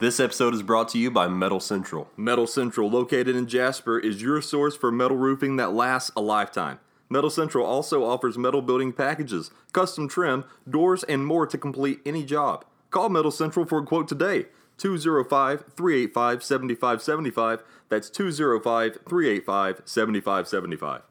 This episode is brought to you by Metal Central. Metal Central, located in Jasper, is your source for metal roofing that lasts a lifetime. Metal Central also offers metal building packages, custom trim, doors, and more to complete any job. Call Metal Central for a quote today. 205 385 7575. That's 205 385 7575.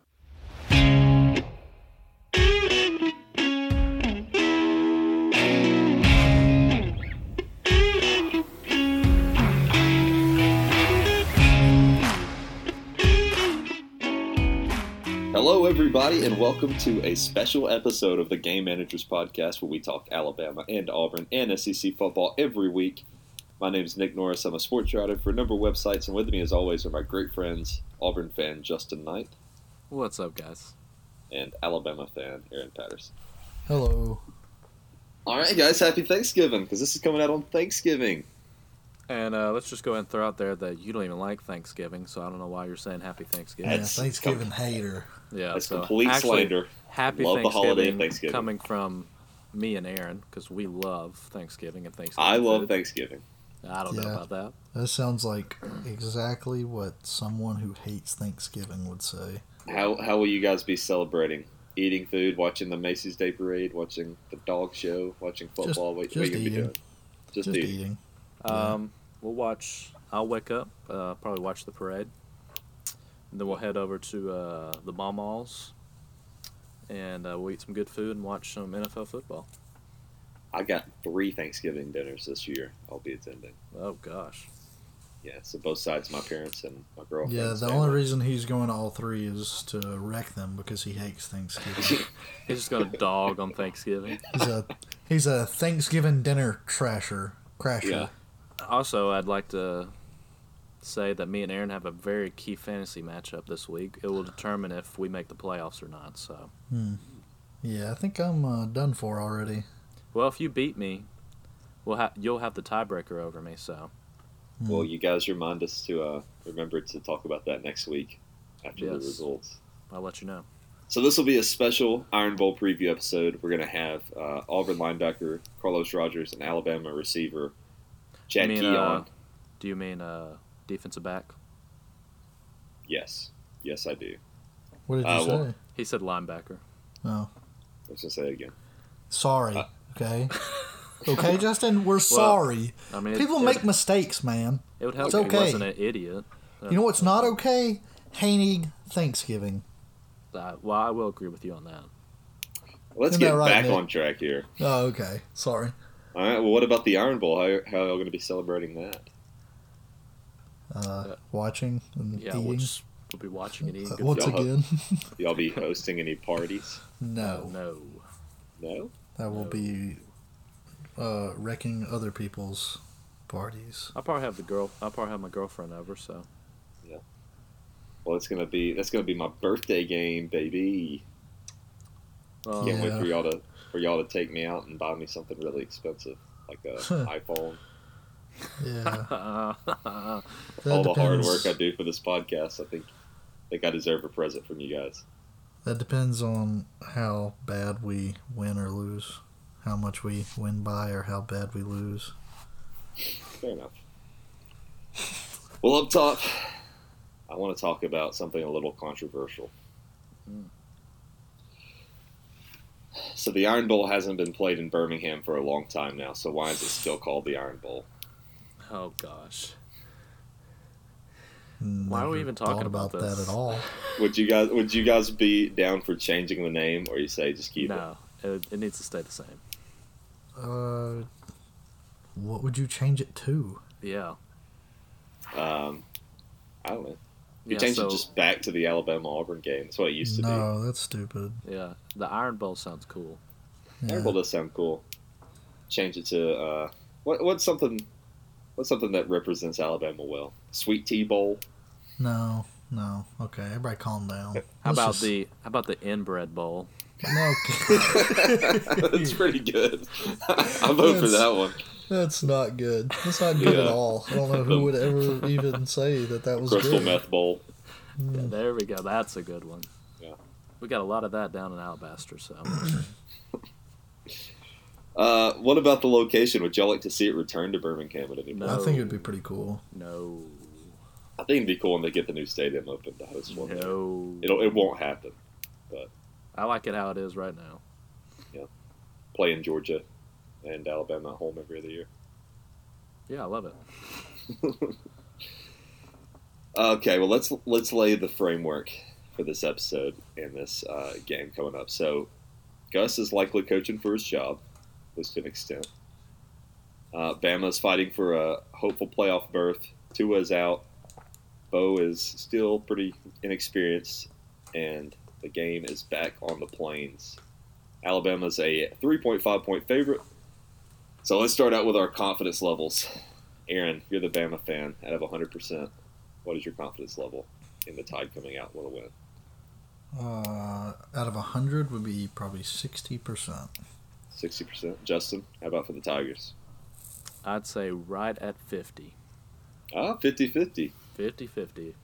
Everybody, and welcome to a special episode of the Game Managers Podcast where we talk Alabama and Auburn and SEC football every week. My name is Nick Norris. I'm a sports writer for a number of websites, and with me, as always, are my great friends, Auburn fan Justin Knight What's up, guys? and Alabama fan Aaron Patterson. Hello. All right, guys, happy Thanksgiving because this is coming out on Thanksgiving. And uh, let's just go ahead and throw out there that you don't even like Thanksgiving, so I don't know why you're saying Happy Thanksgiving. Yeah, That's Thanksgiving hater. yeah, That's so complete actually, slander. Happy Love the Thanksgiving, holiday Thanksgiving. coming from me and Aaron because we love Thanksgiving and Thanksgiving. I love food. Thanksgiving. I don't know about that. That sounds like exactly what someone who hates Thanksgiving would say. How how will you guys be celebrating? Eating food, watching the Macy's Day Parade, watching the dog show, watching football. what, what just you be eating. doing? Just, Just eating. eating. Um, we'll watch. I'll wake up, uh, probably watch the parade, and then we'll head over to uh, the Mall Malls, and uh, we'll eat some good food and watch some NFL football. I got three Thanksgiving dinners this year. I'll be attending. Oh gosh. Yeah, so both sides, my parents and my girlfriend. Yeah, the only reason he's going to all three is to wreck them because he hates Thanksgiving. He's just got a dog on Thanksgiving. he's a he's a Thanksgiving dinner trasher. Crasher. Yeah. Also, I'd like to say that me and Aaron have a very key fantasy matchup this week. It will determine if we make the playoffs or not. So, Yeah, I think I'm uh, done for already. well, if you beat me, we'll ha- you'll have the tiebreaker over me. So, Well, you guys remind us to uh, remember to talk about that next week after the results. I'll let you know. So this will be a special Iron Bowl preview episode. We're going to have uh, Auburn linebacker Carlos Rogers and Alabama receiver Chad You mean, Key uh. Do you mean uh, defensive back? Yes, yes, I do. What did you Uh, say? well- He said linebacker. oh, Let's just say it again. sorry. Uh, okay. Okay, Justin, we're sorry. I mean, People it, make mistakes, man. It would help it's if he okay. wasn't an idiot. You know what's not okay? Hating Thanksgiving. Uh, well, I will agree with you on that. Let's Isn't get that right, back Nick? on track here. Oh, okay. Sorry. All right. Well, what about the Iron Bowl? How, how are y'all going to be celebrating that? Uh, Yeah. watching and Yeah, we'll, eating. just, we'll be watching and eating. Uh, once y'all- again, Y'all be hosting any parties? no, no. No. that will no. be uh, wrecking other people's parties. I'll probably have the girl. I'll probably have my girlfriend over. So yeah. Well, it's gonna be that's gonna be my birthday game, baby. well, Can't wait for y'all to for y'all to take me out and buy me something really expensive, like a iPhone. Yeah, All the hard work I do for this podcast, I think, I think I deserve a present from you guys. That depends on how bad we win or lose, how much we win by, or how bad we lose. Fair enough. Well, up top, I want to talk about something a little controversial. Hmm. So the Iron Bowl hasn't been played in Birmingham for a long time now. So why is it still called the Iron Bowl? oh gosh. Why are we even talking thought about about, that at all? Would you guys Would you guys be down for changing the name, or you say just keep it? No, it, it needs to stay the same. Uh, what would you change it to? Yeah. Um, I don't know. You Yeah, change so, it just back to the Alabama Auburn game. That's what it used to be. No, that's stupid. yeah, the Iron Bowl sounds cool. Yeah. Iron Bowl does sound cool. Change it to uh, what? What's something? What's something that represents Alabama well? Sweet Tea Bowl. No, no. Okay, everybody calm down. How Let's about just- the How about the inbred bowl? No, That's pretty good. I vote for that one. That's not good. That's not good at all. I don't know who would ever even say that that was Crystal good. Meth Bowl. Yeah, there we go. That's a good one. Yeah. We got a lot of that down in Alabaster, so Uh, what about the location? Would y'all like to see it return to Birmingham at any point? No. I think it'd be pretty cool. No. I think it'd be cool when they get the new stadium open to host one. No. It'll it won't happen. But. I like it how it is right now. Yeah. Play in Georgia and Alabama at home every other year. Yeah, I love it. Okay, well let's let's lay the framework for this episode and this uh, game coming up. So, Gus is likely coaching for his job, at least to an extent. Uh, is fighting for a hopeful playoff berth. Tua is out. Bo is still pretty inexperienced, and the game is back on the plains. Alabama's a 3.5 point favorite. So let's start out with our confidence levels. Aaron, you're the Bama fan out of 100%. What is your confidence level in the Tide coming out with a win? Uh, out of 100 would be probably 60%. 60%. Justin, how about for the Tigers? I'd say right at 50. Ah, 50 50. 50 50.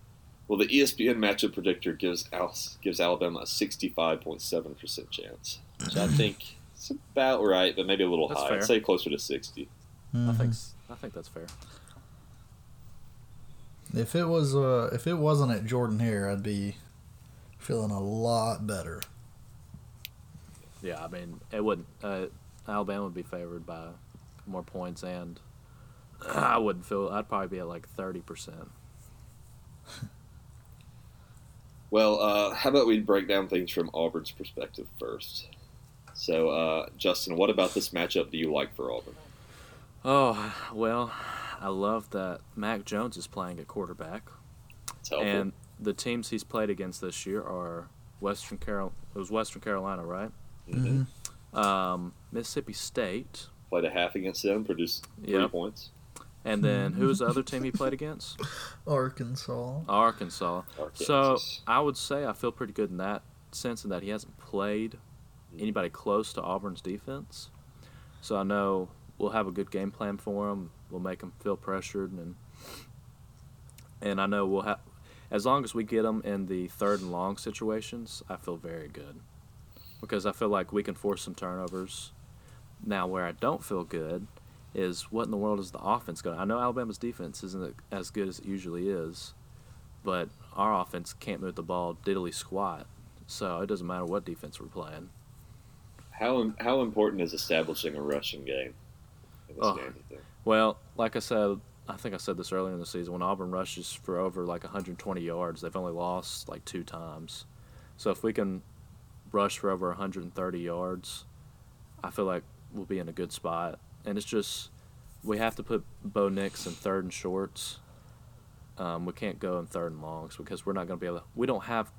Well, the ESPN matchup predictor gives Al- gives Alabama a 65.7% chance, which I think is about right, but maybe a little That's high. fair. I'd say closer to 60. I Mhm. think s- I think that's fair. If it was uh, if it wasn't at Jordan Hare, I'd be feeling a lot better. Yeah, I mean, it wouldn't. Uh, Alabama would be favored by more points, and I wouldn't feel. I'd probably be at like 30%. Well, uh, how about we break down things from Auburn's perspective first? So, uh, Justin, what about this matchup do you like for Auburn? Oh, well, I love that Mac Jones is playing at quarterback. And the teams he's played against this year are Western Carol. It was Western Carolina, right? Mhm. Um, Mississippi State, Played a half against them, produced three Yep. points. and then who was the other team he played against? Arkansas. Arkansas. So I would say I feel pretty good in that sense, in that he hasn't played anybody close to Auburn's defense. So I know we'll have a good game plan for them. We'll make them feel pressured, and and I know we'll have as long as we get them in the third and long situations. I feel very good because I feel like we can force some turnovers. Now, where I don't feel good is what in the world is the offense going? I know Alabama's defense isn't as good as it usually is, but our offense can't move the ball diddly squat. So it doesn't matter what defense we're playing. How how important is establishing a rushing game in this Oh. game? Well, like I said, I think I said this earlier in the season. When Auburn rushes for over like 120 yards, they've only lost like two times. So if we can rush for over 130 yards, I feel like we'll be in a good spot. And it's just we have to put Bo Nix in third and shorts. Um, we can't go in third and longs because we're not going to be able. to... We don't have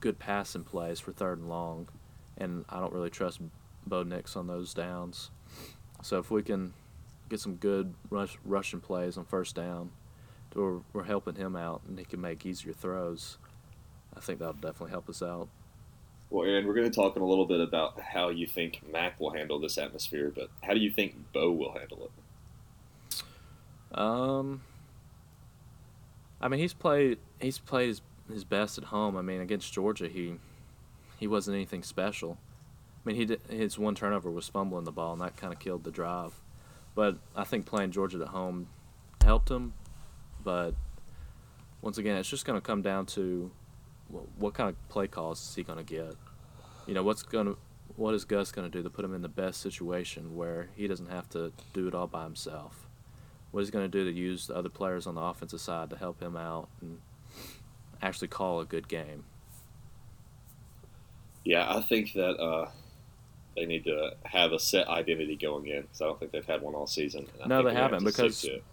good passing plays for third and long, and I don't really trust Bo Nix on those downs. So if we can get some good rush rushing plays on first down, where we're helping him out and he can make easier throws. I think that'll definitely help us out. Well, Aaron, we're going to talk in a little bit about how you think Mac will handle this atmosphere, but how do you think Bo will handle it? Um, I mean, he's played he's played his his best at home. I mean, against Georgia, he he wasn't anything special. I mean, he did, his one turnover was fumbling the ball, and that kind of killed the drive. But I think playing Georgia at home helped him. But once again, it's just going to come down to what, what kind of play calls is he going to get. You know, what's going to what is Gus going to do to put him in the best situation where he doesn't have to do it all by himself? What is he going to do to use the other players on the offensive side to help him out and actually call a good game. Yeah, I think that uh, they need to have a set identity going in because I don't think they've had one all season. I No, they haven't, because- stick to it.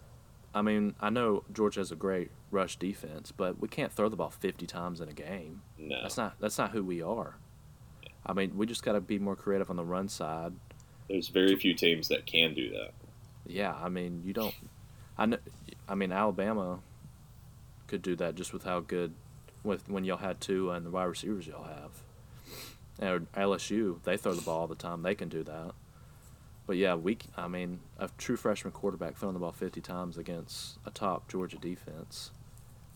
I mean, I know Georgia has a great rush defense, but we can't throw the ball 50 times in a game. no, That's not that's not who we are. I mean, we just got to be more creative on the run side. there's very few teams that can do that. Yeah, I mean, you don't. I know. I mean, Alabama could do that just with how good with when y'all had two and the wide receivers y'all have. Or LSU, they throw the ball all the time. They can do that. But yeah, we. I mean, a true freshman quarterback throwing the ball 50 times against a top Georgia defense,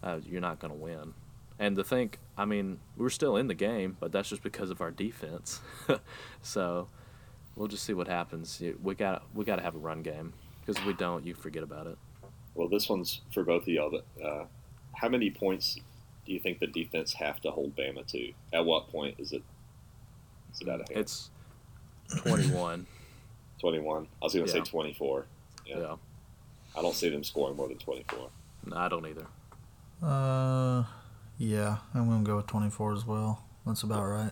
uh, you're not going to win. And to think, I mean, we're still in the game, but that's just because of our defense. so, we'll just see what happens. We got we got to have a run game because if we don't, you forget about it. Well, this one's for both of y'all. But uh, how many points do you think the defense have to hold Bama to? At what point is it? Is it out of hand? It's twenty one. twenty-one. I was going to Yeah. say twenty-four. yeah. Yeah. I don't see them scoring more than twenty-four. No, I don't either. Uh, yeah, I'm gonna go with 24 as well. That's about right.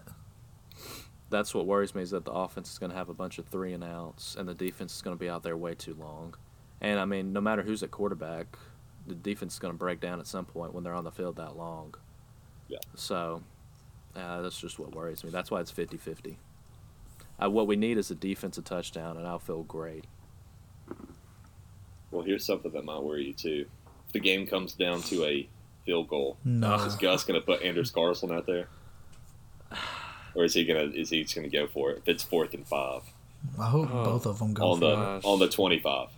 That's what worries me is that the offense is going to have a bunch of three and outs, and the defense is going to be out there way too long. And I mean, no matter who's at quarterback, the defense is going to break down at some point when they're on the field that long. Yeah. So uh, that's just what worries me. That's why it's 50 50. Uh, what we need is a defensive touchdown, and I'll feel great. Well, here's something that might worry you too. If the game comes down to a field goal, No, is Gus going to put Anders Carlson out there, or is he going to is he just going to go for it? If it's fourth and five I hope Oh. both of them go on for the it. gosh. on the twenty-five,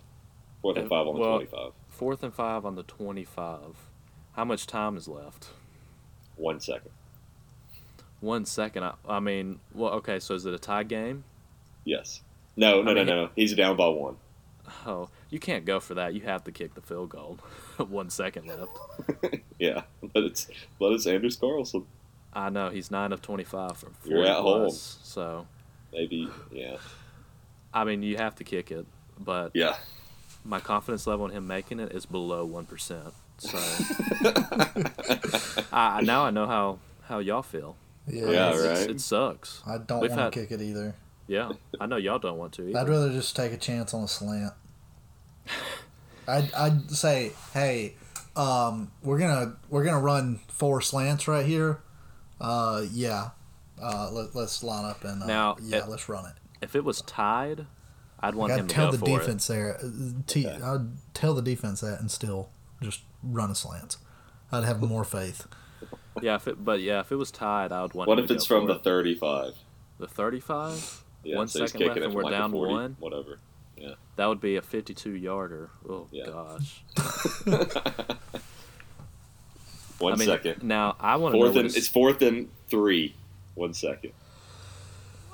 fourth and Uh, five on the well- twenty-five. Fourth and five on the 25. How much time is left? One second. One second. I, I mean, well, okay, so is it a tie game? Yes. No, no, I no, mean, no. He's down by one. Oh, you can't go for that. You have to kick the field goal. One second left. Yeah, but it's but it's Anders Carlson. I know he's nine of twenty-five from four. You're at home. plus, So Maybe. Yeah. I mean, you have to kick it, but Yeah. my confidence level in him making it is below one percent. So I, now I know how how y'all feel. Yeah, Yeah, It's- right. It sucks. I don't We've want had- to kick it either. Yeah, I know y'all don't want to. Either. I'd rather just take a chance on a slant. I'd, I'd say, hey, um, we're gonna we're gonna run four slants right here. Uh, yeah. Uh, let, let's line up and uh, Now, yeah, it- let's run it. If it was tied, I'd want I'd him to tell go the for defense there. uh, T, Okay. I'd tell the defense that and still just run a slant. I'd have more faith. Yeah, if it, but yeah, if it was tied, I would want. What if it's from the it. thirty-five? the thirty-five? Yeah, One so second left and we're like down 40, one? Whatever. Yeah. That would be a fifty-two yarder. Oh Yeah. gosh. One I mean, second. now I want to know. Fourth and his- it's fourth and three. One second.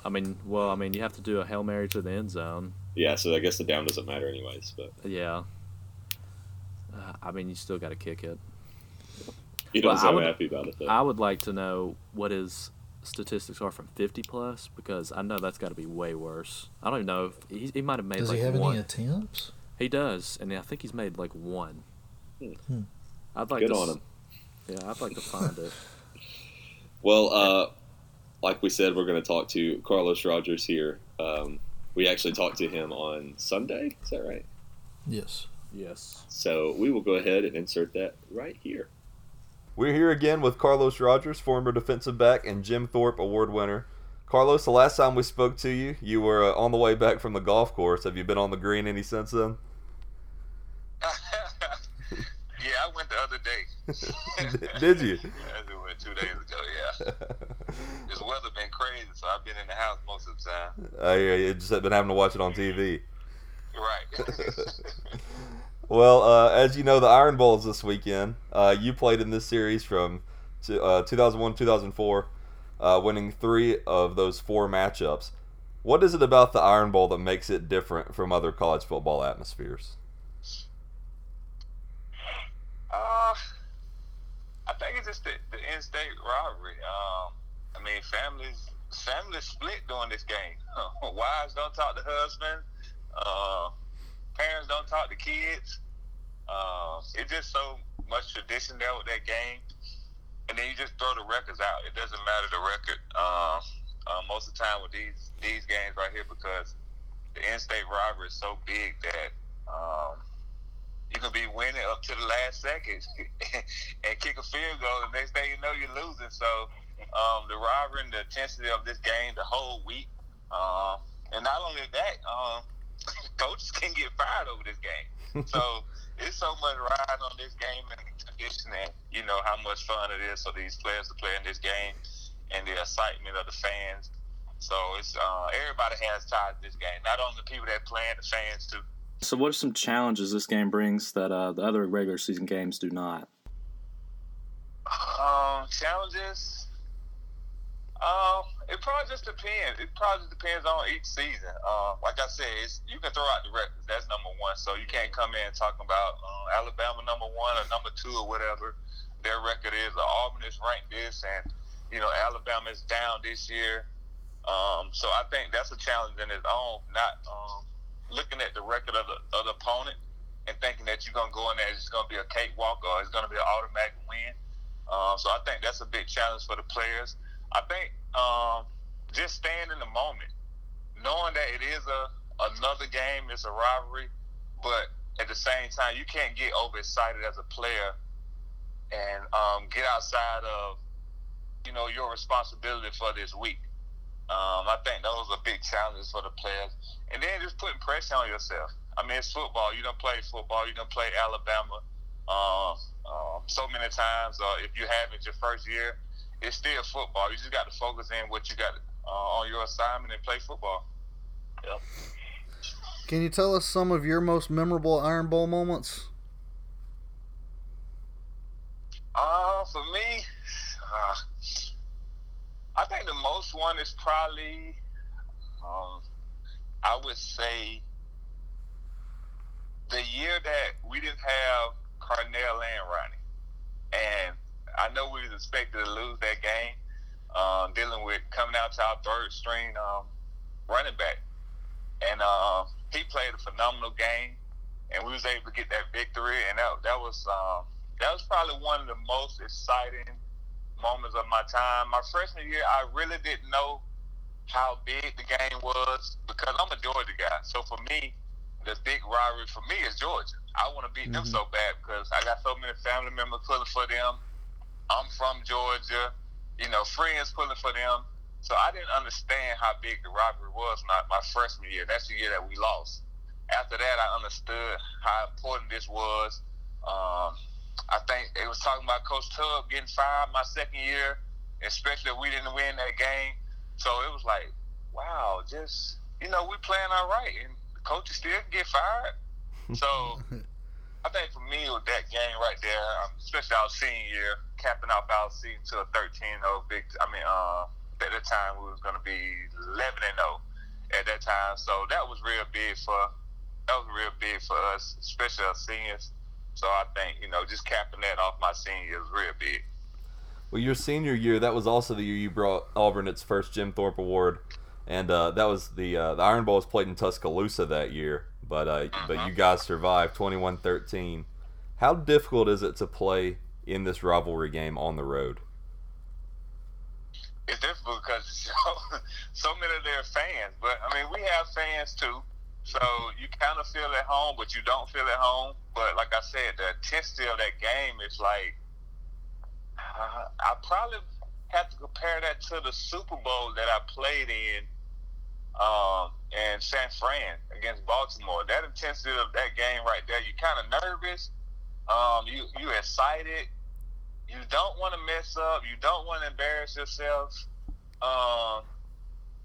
I mean, well, I mean, you have to do a hail mary to the end zone. Yeah, so I guess the down doesn't matter anyways. But Yeah. Uh, I mean, you still got to kick it. he Well, doesn't I sound would- happy about it though. I would like to know what his statistics are from 50 plus because I know that's got to be way worse. I don't even know if he, he might have made Does like he have one. any attempts? He does, and I think he's made like one. Hmm. I'd like Good to on him. Yeah, I'd like to find it. Well, uh, like we said, we're going to talk to Carlos Rogers here. Um, we actually talked to him on Sunday. Is that right? Yes. Yes. So we will go ahead and insert that right here. We're here again with Carlos Rogers, former defensive back and Jim Thorpe Award winner. Carlos, the last time we spoke to you, you were uh, on the way back from the golf course. Have you been on the green any since then? yeah, I went the other day. Did you? Yeah, I went two days ago. Yeah, this weather been crazy, so I've been in the house most of the time. I uh, just been having to watch it on TV. Right. Well, uh, as you know, the Iron Bowl is this weekend. Uh, you played in this series from t- uh, 2001 2004, uh, winning three of those four matchups. What is it about the Iron Bowl that makes it different from other college football atmospheres? uh, I think it's just the, the in-state rivalry. Um, I mean, families families split during this game. Wives don't talk to husbands. Uh, parents don't talk to kids. Uh, it's just so much tradition there with that game. And then you just throw the records out. It doesn't matter the record uh, uh, most of the time with these these games right here because the in-state rivalry is so big that um, you can be winning up to the last second and kick a field goal. The next thing you know, you're losing. So um, the rivalry and the intensity of this game the whole week, uh, and not only that, um, coaches can get fired over this game. So it's so much riding on this game and tradition, and you know how much fun it is for these players to play in this game, and the excitement of the fans. So it's uh, everybody has ties to this game. Not only the people that play, the fans too. So, what are some challenges this game brings that uh, the other regular season games do not? Um, challenges. Um, it probably just depends. It probably depends on each season. Uh, like I said, you can throw out the records. That's number one. So you can't come in talking about uh, Alabama number one or number two or whatever their record is. Or Auburn is ranked this, and you know Alabama is down this year. Um, so I think that's a challenge in its own. Not um, looking at the record of the, of the opponent and thinking that you're gonna go in there, it's gonna be a cakewalk or it's gonna be an automatic win. Uh, so I think that's a big challenge for the players. I think um, just staying in the moment, knowing that it is a another game, it's a rivalry, but at the same time, you can't get overexcited as a player and um, get outside of you know your responsibility for this week. Um, I think those are big challenges for the players, and then just putting pressure on yourself. I mean, it's football. You don't play football. You don't play Alabama uh, uh, so many times. Uh, if you haven't your first year, it's still football. You just got to focus in what you got uh, on your assignment and play football. Yep. Can you tell us some of your most memorable Iron Bowl moments? Uh, for me, uh, I think the most one is probably, um, I would say, the year that we didn't have Carnell and Ronnie, and I know we was expected to lose that game, um, dealing with coming out to our third string um, running back, and uh, he played a phenomenal game, and we was able to get that victory, and that that was um, that was probably one of the most exciting moments of my time. My freshman year, I really didn't know how big the game was because I'm a Georgia guy. So for me, the big rivalry for me is Georgia. I want to beat mm-hmm. them so bad because I got so many family members pulling for them. I'm from Georgia, you know, friends pulling for them. So I didn't understand how big the rivalry was my, my freshman year. That's the year that we lost. After that, I understood how important this was. Um, I think it was talking about Coach Tub getting fired my second year, especially if we didn't win that game. So it was like, wow, just you know, we playing all right, and the coaches still get fired. So I think for me, with that game right there, um, especially our senior year, capping off our season to a 13-0 big. I mean, uh, at that time we was going to be 11 and 0 at that time. So that was real big for that was real big for us, especially our seniors. So I think you know just capping that off my senior year was real big. Well, your senior year, that was also the year you brought Auburn its first Jim Thorpe Award, and uh, that was the uh, the Iron Bowl was played in Tuscaloosa that year. But uh, but you guys survived 21-13. How difficult is it to play in this rivalry game on the road? It's difficult because so, so many of their fans. But I mean, we have fans too, so you kind of feel at home, but you don't feel at home. But like I said, the intensity of that game is like uh, I probably have to compare that to the Super Bowl that I played in um, in San Fran against Baltimore. That intensity of that game right there, you're kind of nervous. Um, you you excited. You don't want to mess up. You don't want to embarrass yourself. Um,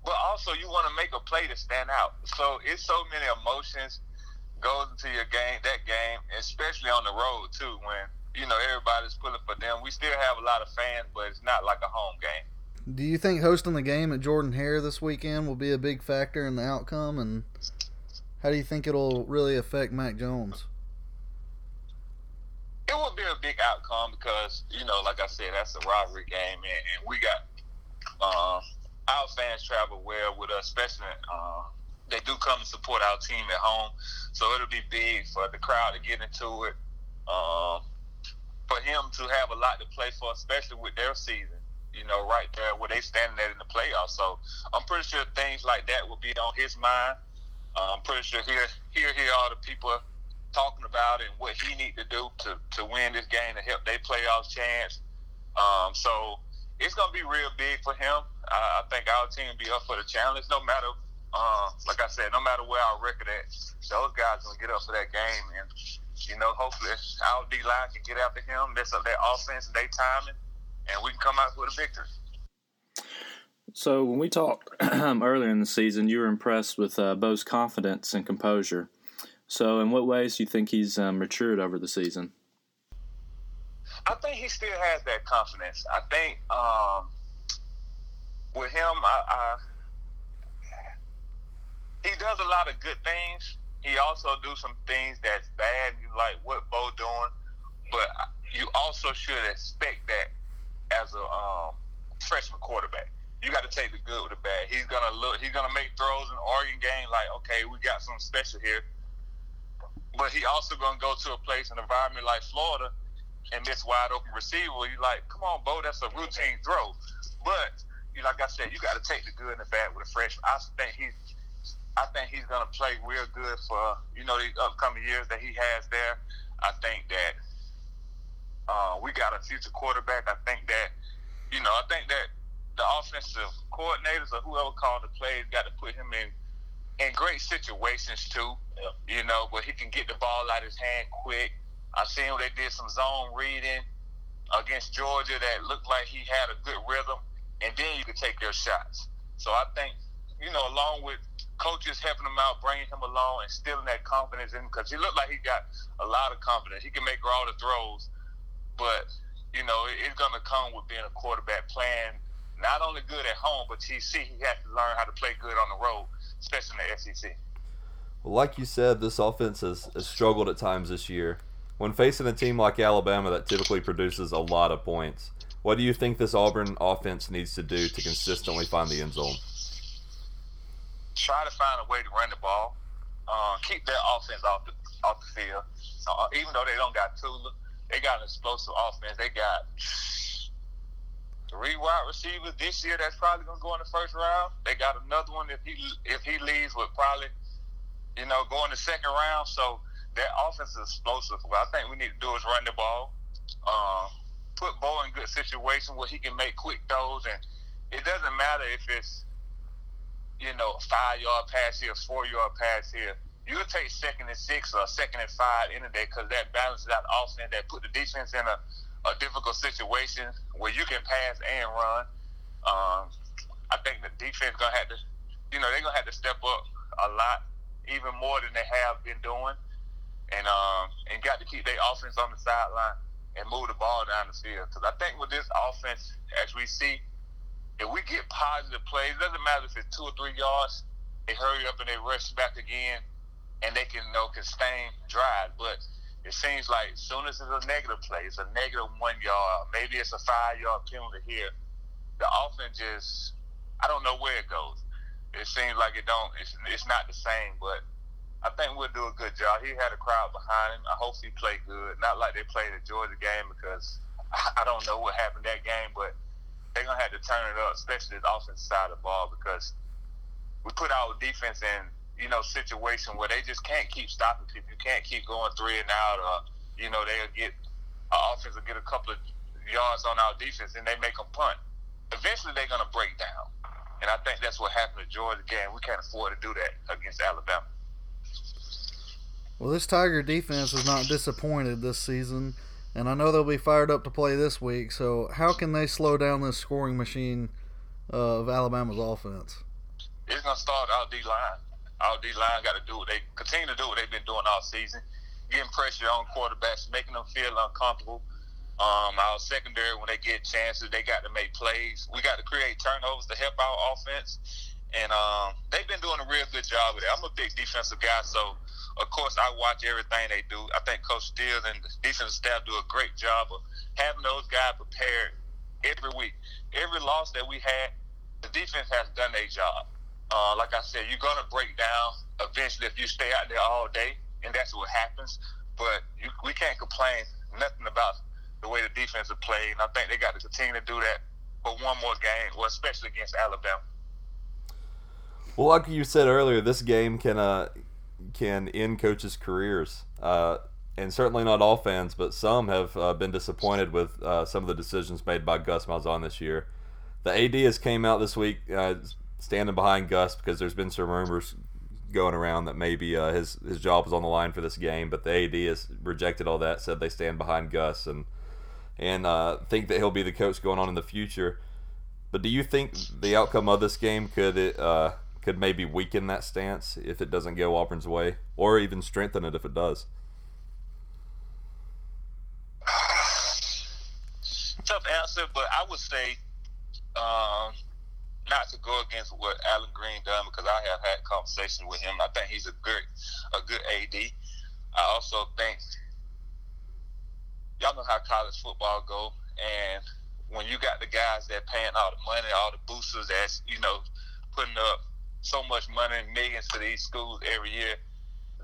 but also you want to make a play to stand out. So it's so many emotions goes into your game, that game, especially on the road too. When you know everybody's pulling for them, we still have a lot of fans, but it's not like a home game. Do you think hosting the game at Jordan Hare this weekend will be a big factor in the outcome, and how do you think it'll really affect Mac Jones? It will be a big outcome because you know, like I said, that's a rivalry game, and, and we got uh, our fans travel well with us, especially. Uh, they do come and support our team at home, so it'll be big for the crowd to get into it. Um, for him to have a lot to play for, especially with their season you know, right there where they standing at in the playoffs. So I'm pretty sure things like that will be on his mind. Uh, I'm pretty sure he'll hear hear all the people talking about it and what he need to do to, to win this game to help their playoffs chance. Um, so it's gonna be real big for him. I, I think our team will be up for the challenge, no matter. Uh, like I said, no matter where our record at, those guys gonna get up for that game, and you know, hopefully our D line can get after him, mess up their offense and their timing, and we can come out with a victory. So when we talked earlier in the season, you were impressed with uh, Bo's confidence and composure. So in what ways do you think he's um, matured over the season? I think he still has that confidence. I think um, with him, I, I he does a lot of good things. He also do some things that's bad. You like what Bo doing, but you also should expect that as a um, freshman quarterback. You got to take the good with the bad. He's gonna look. He's gonna make throws in Oregon game. Like, okay, we got something special here. But he also gonna go to a place, an environment like Florida, and miss wide open receiver. You like, come on, Bo, that's a routine throw. But you like I said, you got to take the good and the bad with a freshman. I think he's, I think he's gonna play real good for you know the upcoming years that he has there. I think that uh, we got a future quarterback. I think that you know, I think that the offensive coordinators or whoever called the plays got to put him in in great situations too. You know, but he can get the ball out of his hand quick. I seen where they did some zone reading against Georgia that looked like he had a good rhythm, and then you could take your shots. So I think, you know, along with coaches helping him out, bringing him along, and instilling that confidence in him, because he looked like he got a lot of confidence. He can make all the throws, but you know, it's going to come with being a quarterback playing not only good at home, but TC, he has to learn how to play good on the road, especially in the SEC. Well, like you said, this offense has, has struggled at times this year. When facing a team like Alabama that typically produces a lot of points, what do you think this Auburn offense needs to do to consistently find the end zone? Try to find a way to run the ball. Uh, keep their offense off the off the field. Uh, even though they don't got Tua, they got an explosive offense. They got three wide receivers this year that's probably gonna go in the first round. They got another one if he if he leaves would probably, you know, go in the second round. So their offense is explosive. What I think we need to do is run the ball. Uh, put Bo in good situation where he can make quick throws and it doesn't matter if it's you know, five yard pass here, four yard pass here. You'll take second and six or second and five in the day because that balances out the offense, that put the defense in a a difficult situation where you can pass and run. Um, I think the defense gonna have to, you know, they're gonna have to step up a lot, even more than they have been doing, and um, and got to keep their offense on the sideline and move the ball down the field. Because I think with this offense, as we see, if we get positive plays, it doesn't matter if it's two or three yards, they hurry up and they rush back again, and they can you know sustain drive, but it seems like as soon as it's a negative play, it's a negative one yard, maybe it's a five yard penalty here. The offense just, I don't know where it goes. It seems like it don't. It's, it's not the same, but I think we'll do a good job. He had a crowd behind him. I hope he played good. Not like they played the Georgia game because I don't know what happened that game, but they're gonna have to turn it up, especially the offensive side of the ball because we put our defense in you know, situation where they just can't keep stopping people. You can't keep going three and out, or you know, they'll get our offense will get a couple of yards on our defense and they make them punt. Eventually, they're going to break down, and I think that's what happened to Georgia again. We can't afford to do that against Alabama. Well, this Tiger defense is not disappointed this season, and I know they'll be fired up to play this week. So, how can they slow down this scoring machine uh, of Alabama's offense? It's going to start our D line our D line got to do what they continue to do what they've been doing all season, getting pressure on quarterbacks, making them feel uncomfortable. Um, our secondary, when they get chances, they got to make plays. We got to create turnovers to help our offense, and um, they've been doing a real good job with it. I'm a big defensive guy, so of course I watch everything they do. I think Coach Steele and the defensive staff do a great job of having those guys prepared every week. Every loss that we had, the defense has done their job. Uh, like I said, you're gonna break down eventually if you stay out there all day, and that's what happens. But you, we can't complain nothing about the way the defense has played, I think they got to continue to do that for one more game, well, especially against Alabama. Well, like you said earlier, this game can uh, can end coaches' careers, uh, and certainly not all fans, but some have uh, been disappointed with uh, some of the decisions made by Gus Malzahn this year. The AD has came out this week uh, standing behind Gus because there's been some rumors going around that maybe uh, his his job is on the line for this game, but the AD has rejected all that, said they stand behind Gus and and uh, think that he'll be the coach going on in the future. But do you think the outcome of this game could it uh, could maybe weaken that stance if it doesn't go Auburn's way, or even strengthen it if it does? Tough answer, but I would say um, not to go against what Allen Greene done because I have had conversations with him. I think he's a good a good AD. I also think y'all know how college football go, and when you got the guys that paying all the money, all the boosters that's you know putting up so much money, millions to these schools every year,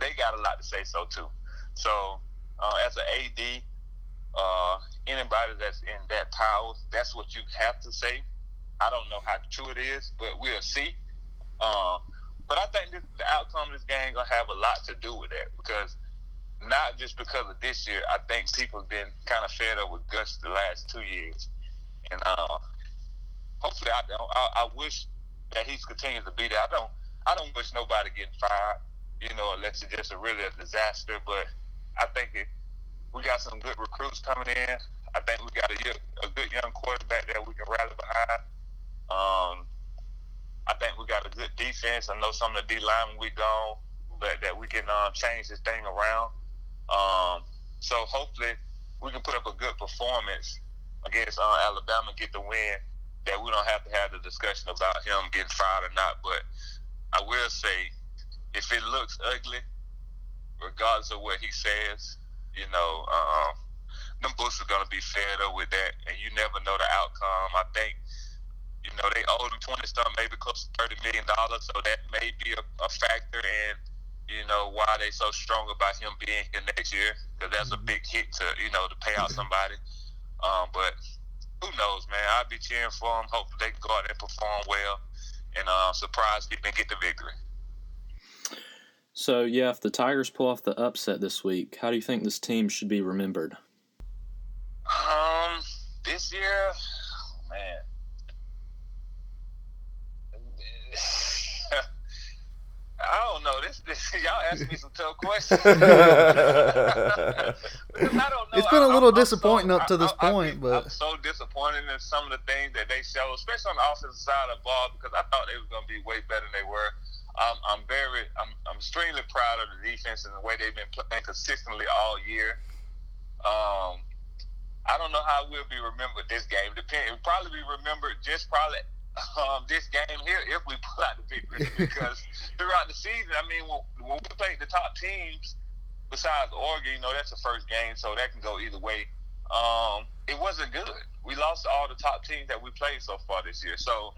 they got a lot to say so too. So uh, as an AD, uh, anybody that's in that power, that's what you have to say. I don't know how true it is, but we'll see. Uh, but I think this, the outcome of this game gonna have a lot to do with that because not just because of this year. I think people have been kind of fed up with Gus the last two years, and uh, hopefully, I don't. I, I wish that he's continues to be there. I don't. I don't wish nobody getting fired. You know, unless it's just a really a disaster. But I think we got some good recruits coming in. I think we got a, a good young quarterback that we can rally behind. Um, I think we got a good defense. I know some of the D linemen we gone, but that we can um, change this thing around. Um, so hopefully we can put up a good performance against uh, Alabama, get the win. That we don't have to have the discussion about him getting fired or not. But I will say, if it looks ugly, regardless of what he says, you know, um, them books are gonna be fed up with that, and you never know the outcome. I think you know, they owe him twenty something, maybe close to thirty million dollars. So that may be a, a, factor in, you know, why they so strong about him being here next year because that's a big hit to, you know, to pay out somebody. Um, but who knows, man? I'd be cheering for them. Hopefully they can go out and perform well and uh, surprise people and get the victory. So yeah, if the Tigers pull off the upset this week, how do you think this team should be remembered? Um, this year, man I don't know. This, this y'all ask me some tough questions. I don't know. It's been a little I'm, disappointing I'm so, up to this I, point, I, but I'm so disappointed in some of the things that they show, especially on the offensive side of the ball, because I thought they were going to be way better than they were. Um, I'm very, I'm, I'm extremely proud of the defense and the way they've been playing consistently all year. Um, I don't know how we'll be remembered this game. Depend, it'll probably be remembered just probably um, this game here if we pull out the victory because throughout the season, I mean, when, when we played the top teams, besides Oregon, you know, that's the first game, so that can go either way. Um, it wasn't good. We lost all the top teams that we played so far this year. So,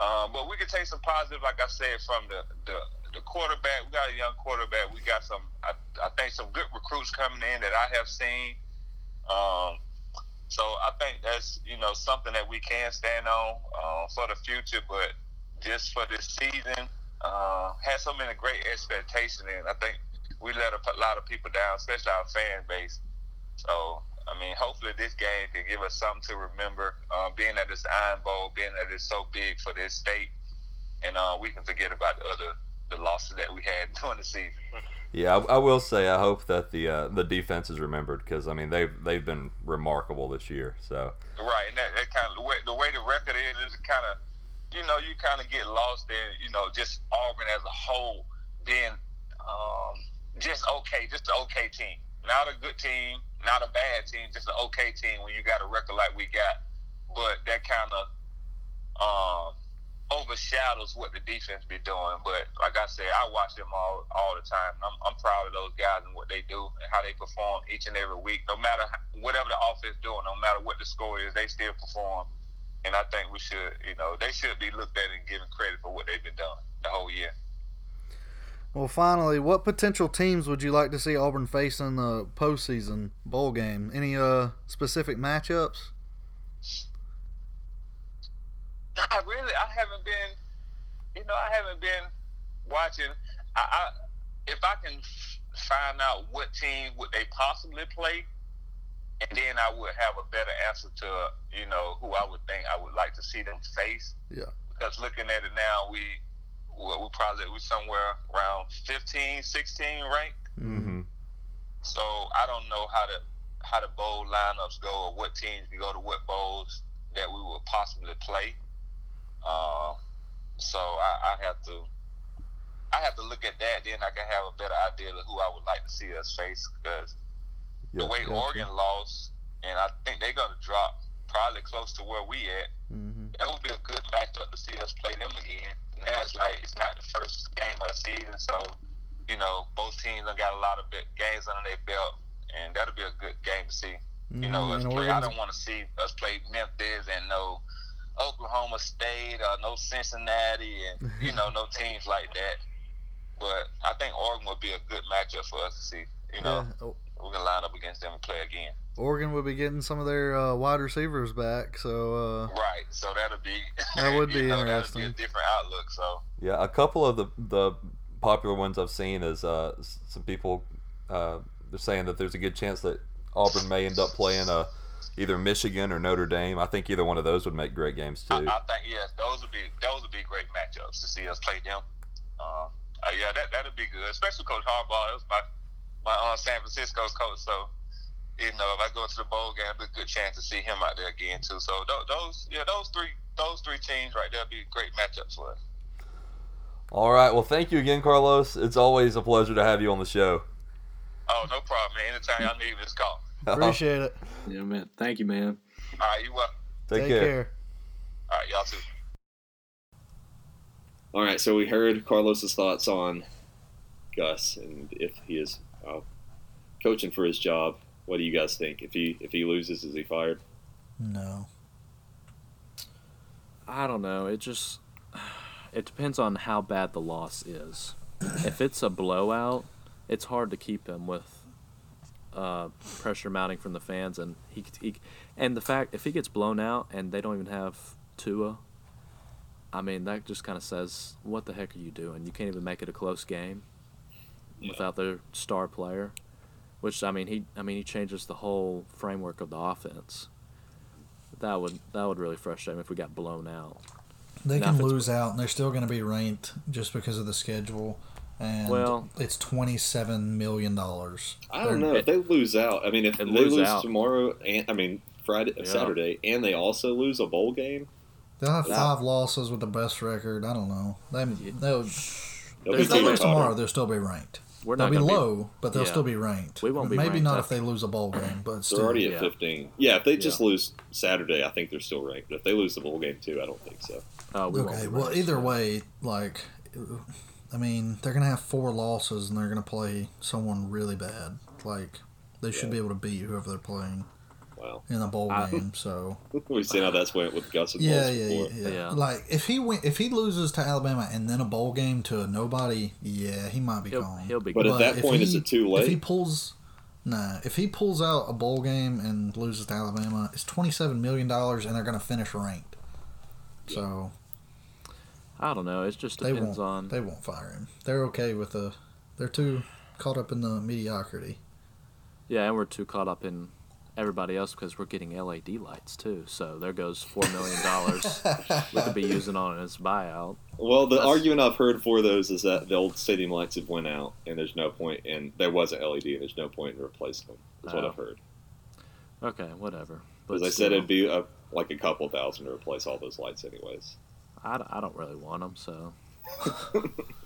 um, but we can take some positive, like I said, from the, the the quarterback. We got a young quarterback. We got some, I, I think, some good recruits coming in that I have seen. Um, so I think that's you know something that we can stand on uh, for the future. But just for this season, uh, had so many great expectations, and I think we let a lot of people down, especially our fan base. So I mean, hopefully this game can give us something to remember. Uh, being that it's Iron Bowl, being that it's so big for this state, and uh, we can forget about the other the losses that we had during the season. Yeah, I, I, will say I hope that the uh, the defense is remembered because I mean they've they've been remarkable this year. So right, and that, that kind of the way the way the record is is kind of you know you kind of get lost in you know just Auburn as a whole being um, just okay, just an okay team, not a good team, not a bad team, just an okay team when you got a record like we got. But that kind of um, overshadows what the defense be doing. But like I said, I watch them all all the time. I'm, I'm proud of those guys and what they do and how they perform each and every week. No matter whatever the offense doing, no matter what the score is, they still perform. And I think we should, you know, they should be looked at and given credit for what they've been doing the whole year. Well, finally, what potential teams would you like to see Auburn face in the postseason bowl game? Any uh, specific matchups? I really, I haven't been, you know, I haven't been watching. I, I if I can find out what team would they possibly play, and then I would have a better answer to, you know, who I would think I would like to see them face. Yeah. Because looking at it now, we well, we probably we somewhere around 15, 16 ranked. Mm-hmm. So I don't know how the how the bowl lineups go or what teams we go to what bowls that we would possibly play. Uh, so I, I have to I have to look at that. Then I can have a better idea of who I would like to see us face because the way Oregon lost, and I think they're going to drop probably close to where we at. Mm-hmm. that would be a good matchup to see us play them again. Now it's like it's not the first game of the season, so you know both teams have got a lot of big games under their belt, and that'll be a good game to see. You know, Mhm, us play. I don't want to see us play Memphis and no Oklahoma State or no Cincinnati and you know no teams like that. But I think Oregon would be a good matchup for us to see. You know, Yeah, O- we're gonna line up against them and play again. Oregon would be getting some of their uh, wide receivers back, so uh, Right. So that'll be That would you be know, interesting. be a different outlook. So Yeah, a couple of the the popular ones I've seen is uh, some people uh, they're saying that there's a good chance that Auburn may end up playing uh, either Michigan or Notre Dame. I think either one of those would make great games too. I, I think yes, those would be those would be great matchups to see us play them. Uh, uh, yeah, that that'd be good, especially Coach Harbaugh. That was my my uh, San Francisco's coach. So you know, if I go to the bowl game, it'd be a good chance to see him out there again too. So tho- those yeah, those three those three teams right there would be great matchups for us. All right, well, thank you again, Carlos. It's always a pleasure to have you on the show. Oh, no problem, man. Anytime y'all need me, just call. appreciate it. Yeah, man. Thank you, man. All right, you welcome. Take, Take care. care. All right, y'all too. All right, so we heard Carlos's thoughts on Gus and if he is uh, coaching for his job. What do you guys think? If he if he loses, is he fired? No. I don't know. It just it depends on how bad the loss is. if it's a blowout, it's hard to keep him with uh, pressure mounting from the fans, and he, he and the fact if he gets blown out and they don't even have Tua, I mean that just kind of says what the heck are you doing? You can't even make it a close game Yeah. without their star player. Which I mean he I mean he changes the whole framework of the offense. That would that would really frustrate me if we got blown out. They Now, can lose out, and they're still going to be ranked just because of the schedule. And Well- it's twenty-seven million dollars. I don't know if they lose out. I mean, if they They lose lose out. tomorrow, and I mean Friday, Yeah. Saturday, and they also lose a bowl game, They'll have Yeah. five losses with the best record. I don't know. They, they'll, they'll if be There's they lose tomorrow, they'll still be ranked. We're They'll not be gonna low, but they'll yeah. still be ranked. We won't be Maybe ranked not after- if they lose a bowl game, but They're still. already at Yeah. 15. Yeah, if they just Yeah. lose Saturday, I think they're still ranked. But if they lose the bowl game too, I don't think so. Oh, we won't Okay, well, either way, like, I mean, they're gonna have four losses, and they're gonna play someone really bad. Like, they should Yeah. be able to beat whoever they're playing Wow, in a bowl I- game. So we've seen how that's went with Gus and yeah, yeah, yeah, yeah, Yeah. Like, if he win, if he loses to Alabama and then a bowl game to a nobody, yeah, he might be He'll, gone. he'll be But good. at that if point, is it too late? If he late? pulls, nah, if he pulls out a bowl game and loses to Alabama, it's twenty-seven million dollars, and they're gonna finish ranked. So I don't know. It just they depends won't. on. They won't fire him. They're okay with the. They're too caught up in the mediocrity. Yeah, and we're too caught up in everybody else because we're getting LED lights too. So there goes four million dollars we could be using on his buyout. Well, the That's- argument I've heard for those is that the old stadium lights have went out, and there's no point in there was an LED, and there's no point in replacing them. That's what Oh. I've heard. Okay, whatever. But Because I said it'd be a, like a couple thousand to replace all those lights, anyways. I, I don't really want them. So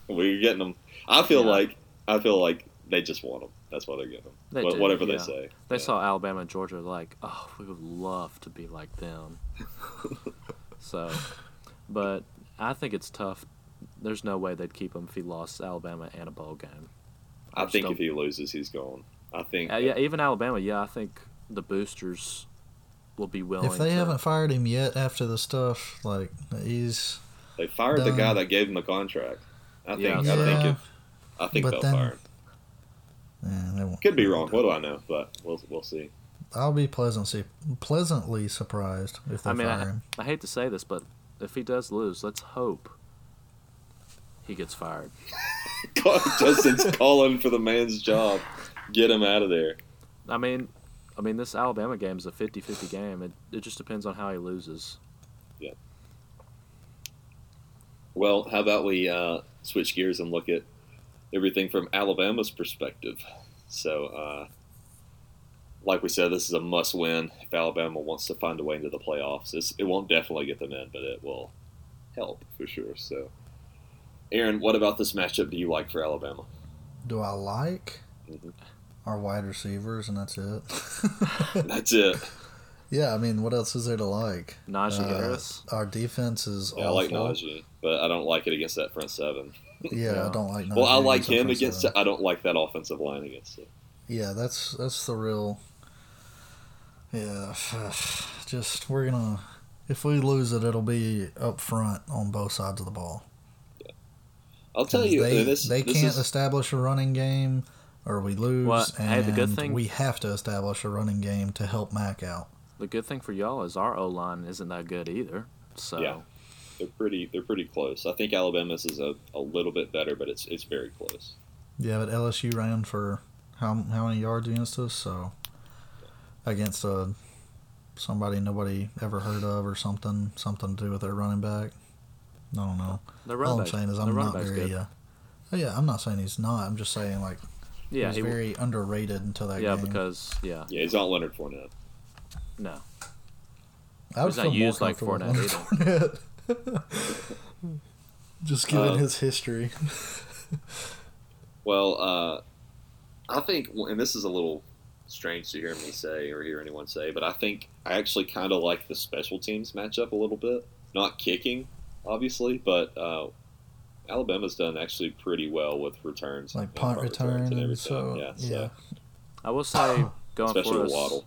We're getting them. I feel Yeah. like I feel like they just want them. That's why they're getting them. They do, whatever yeah. they say. they Yeah. saw Alabama and Georgia like, oh, we would love to be like them. so, but I think it's tough. There's no way they'd keep him if he lost Alabama and a bowl game. I think don't- if he loses, he's gone. I think. Uh, yeah, even Alabama. Yeah, I think the boosters will be willing. If they to, haven't fired him yet after the stuff, like he's They fired the guy that gave him the contract. I think. Yeah, I so- think. If, I think But they'll then- fire him. yeah, they won't. Could be wrong. What do I know? But we'll we'll see. I'll be pleasantly pleasantly surprised if they I mean, fire I, him. I hate to say this, but if he does lose, let's hope he gets fired. Justin's calling for the man's job. Get him out of there. I mean, I mean, this Alabama game is a 50-50 game. It it just depends on how he loses. Yeah. Well, how about we uh, switch gears and look at everything from Alabama's perspective? So, uh, like we said, this is a must-win if Alabama wants to find a way into the playoffs. It's, it won't definitely get them in, but it will help for sure. So, Aaron, what about this matchup do you like for Alabama? Do I like Mhm. Our wide receivers, and that's it? That's it. Yeah, I mean, what else is there to like? Najee Uh, Harris. Our defense is Yeah, I like. Najee, but I don't like it against that front seven. Yeah, Yeah. I don't like. well, I like him against. seven. I don't like that offensive line against it. Yeah, that's that's the real. Yeah, just we're gonna. If we lose it, it'll be up front on both sides of the ball. I'll tell you, they this, they this can't is, establish a running game, or we lose. Well, and hey, the good thing- we have to establish a running game to help Mac out. The good thing for y'all is our O line isn't that good either. So Yeah. they're pretty. They're pretty close. I think Alabama's is a, a little bit better, but it's it's very close. Yeah, but LSU ran for how how many yards against us? So against a somebody nobody ever heard of or something, something to do with their running back. I don't know. the All I'm back, saying is the I'm not back's very. good. Uh, oh, yeah, I'm not saying he's not. I'm just saying like he yeah, was he, very underrated until that yeah, game. because yeah, Yeah, he's not Leonard Fournette. no, I would he's not used like comfortable with Fournette Fournette. just given Uh, his history. Well, uh, I think, and this is a little strange to hear me say or hear anyone say, but I think I actually kind of like the special teams matchup a little bit. Not kicking, obviously, but uh, Alabama's done actually pretty well with returns, like and punt return and and everything. so yeah, yeah. so I will say going especially for with us, Waddle.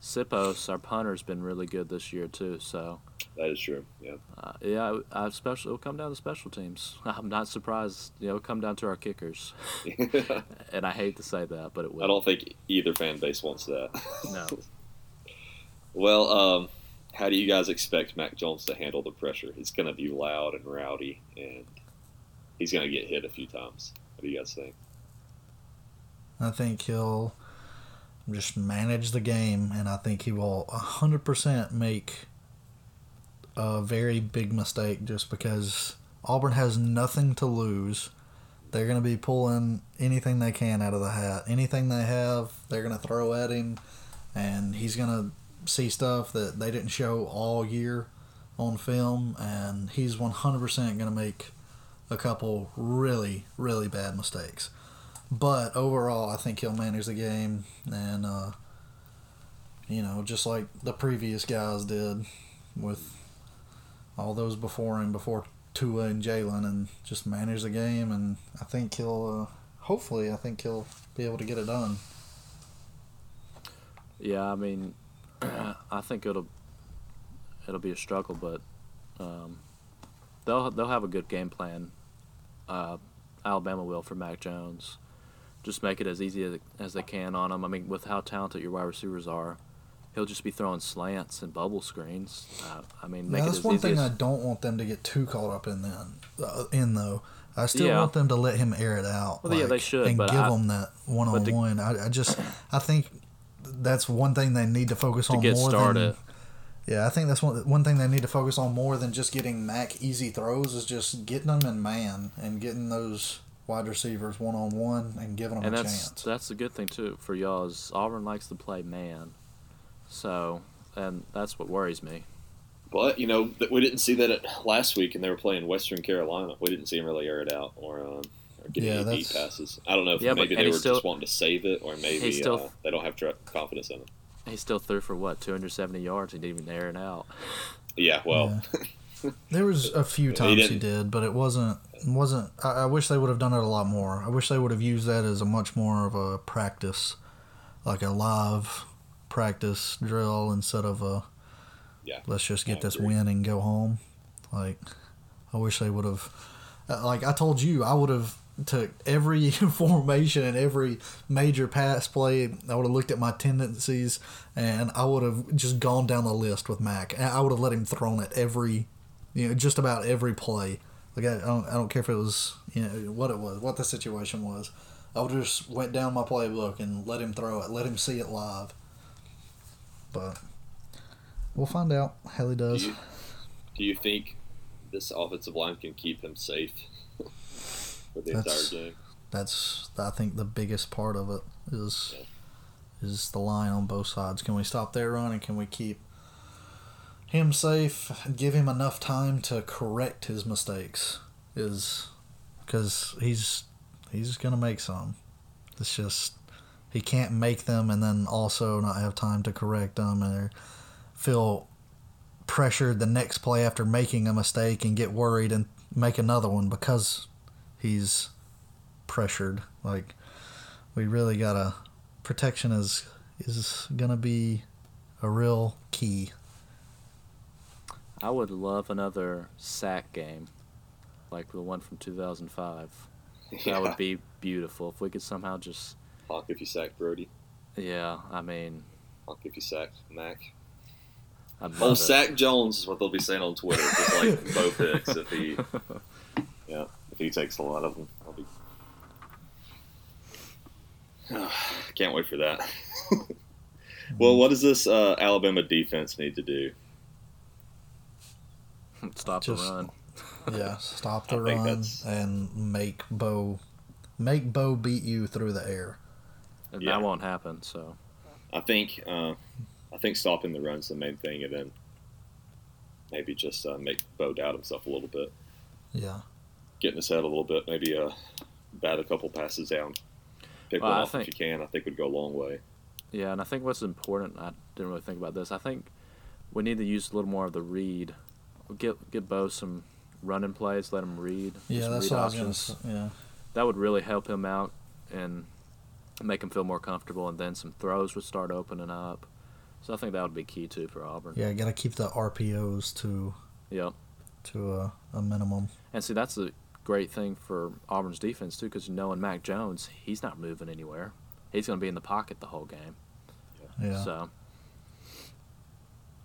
Siposs, our punter's been really good this year too. So That is true. Yeah, uh, yeah, I, I special it'll come down to special teams. I'm not surprised. You know, it'll come down to our kickers, and I hate to say that, but it will. I don't think either fan base wants that. No. Well, um, how do you guys expect Mac Jones to handle the pressure? He's going to be loud and rowdy, and he's going to get hit a few times. What do you guys think? I think he'll just manage the game, and I think he will 100% make a very big mistake just because Auburn has nothing to lose. They're going to be pulling anything they can out of the hat. Anything they have, they're going to throw at him, and he's going to see stuff that they didn't show all year on film, and he's 100% going to make a couple really, really bad mistakes. But overall, I think he'll manage the game, and uh, you know, just like the previous guys did with all those before him, before Tua and Jalen, and just manage the game. And I think he'll, uh, hopefully, I think he'll be able to get it done. Yeah, I mean, I think it'll it'll be a struggle, but um, they'll they'll have a good game plan. Uh, Alabama will for Mac Jones. Just make it as easy as, as they can on him. I mean, with how talented your wide receivers are, he'll just be throwing slants and bubble screens. Uh, I mean, make Now, it that's one thing as I don't want them to get too caught up in. Then, uh, in though, I still Yeah. want them to let him air it out. Well, yeah, they should, and but give I- him that one on one. I, I just, I think that's one thing they need to focus to on get more started. than. Yeah, I think that's one one thing they need to focus on more than just getting Mac easy throws is just getting them in man and getting those wide receivers one on one and giving them and a that's chance. that's the good thing too for y'all is Auburn likes to play man, so and that's what worries me. But you know, we didn't see that at last week, and they were playing Western Carolina. We didn't see him really air it out or, um, or get Yeah, any deep passes. I don't know if Yeah, maybe they were still- just wanting to save it, or maybe still- uh, they don't have tr- confidence in him. He still threw for what 270 yards. He didn't even air it out. Yeah, well, There was a few times he, didn't- did, but it wasn't wasn't. I, I wish they would have done it a lot more. I wish they would have used that as a much more of a practice, like a live practice drill instead of a. Yeah, Let's just get this win and go home. Like, I wish they would have. uh, Like I told you, I would have took every formation and every major pass play. I would have looked at my tendencies and I would have just gone down the list with Mac. I would have let him thrown at every, you know, just about every play. Like I don't, I don't care if it was, you know, what it was, what the situation was. I would just went down my playbook and let him throw it, let him see it live. But we'll find out how he do does. you, do you think this offensive line can keep him safe for the That's- entire game? That's I think the biggest part of it is is the line on both sides. Can we stop their run and can we keep him safe give him enough time to correct his mistakes? Is because he's he's gonna make some. It's just he can't make them and then also not have time to correct them, and feel pressured the next play after making a mistake and get worried and make another one because he's pressured. Like we really gotta protection is is gonna be a real key. I would love another sack game, like the one from 2005. That would be beautiful if we could somehow just. Honk if you sack Brodie. Yeah, I mean, Honk if you sack Mac. Oh, it. Sack Jones is what they'll be saying on Twitter, just like Bo Nix if he, yeah, if he takes a lot of them. I'll be. Can't wait for that. well, what does this uh, Alabama defense need to do? Stop Just- the run. Yeah, stop the I run that's- and make Bo make Bo beat you through the air. And Yeah. that won't happen. So I think uh, I think stopping the run's the main thing, and then maybe just uh, make Bo doubt himself a little bit, Yeah. Get in his head a little bit, maybe uh, bat a couple passes down, pick Well, one I off think- if you can. I think would go a long way. yeah, and I think what's important. I didn't really think about this. I think we need to use a little more of the read. Get get Bo some running plays. Let him read. Yeah, that's read what I was gonna options. Yeah. That would really help him out and make him feel more comfortable. And then some throws would start opening up. So I think that would be key too for Auburn. Yeah, gotta keep the RPOs to Yep. to a, a minimum. And see, that's a great thing for Auburn's defense too, because knowing Mac Jones, he's not moving anywhere. He's going to be in the pocket the whole game. Yeah. So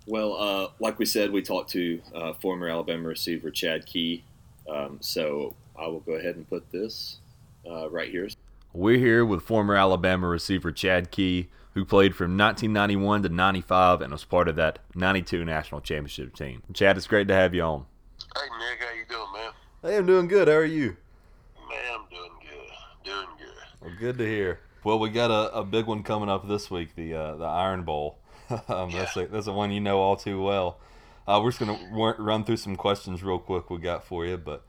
Well, uh, like we said, we talked to uh, former Alabama receiver Chad Key. Um, so I will go ahead and put this uh, right here. We're here with former Alabama receiver Chad Key, who played from 1991 to 95 and was part of that 92 national championship team. Chad, it's great to have you on. Hey Nick, how you doing, man? Hey, I'm doing good. How are you? Man, I'm doing good. Doing good. Well, good to hear. Well, we got a, a big one coming up this week, the uh, the Iron Bowl. um, That's a, that's a one you know all too well. Uh, we're just gonna w- run through some questions real quick we got for you. But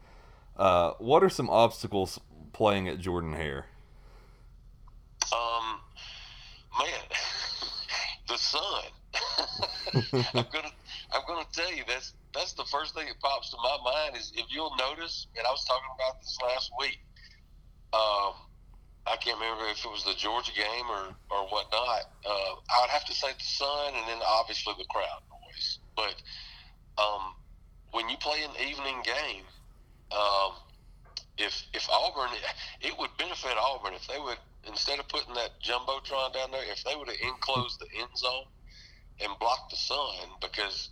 uh, what are some obstacles playing at Jordan Hare? Um, man, the sun. I'm gonna, I'm gonna tell you that's that's the first thing that pops to my mind is if you'll notice, and I was talking about this last week. Um, I can't remember if it was the Georgia game or or whatnot. Uh, I would have to say the sun, and then obviously the crowd noise. But um, when you play an evening game, um, if if Auburn, it would benefit Auburn if they would instead of putting that jumbotron down there, if they would have enclosed the end zone and blocked the sun, because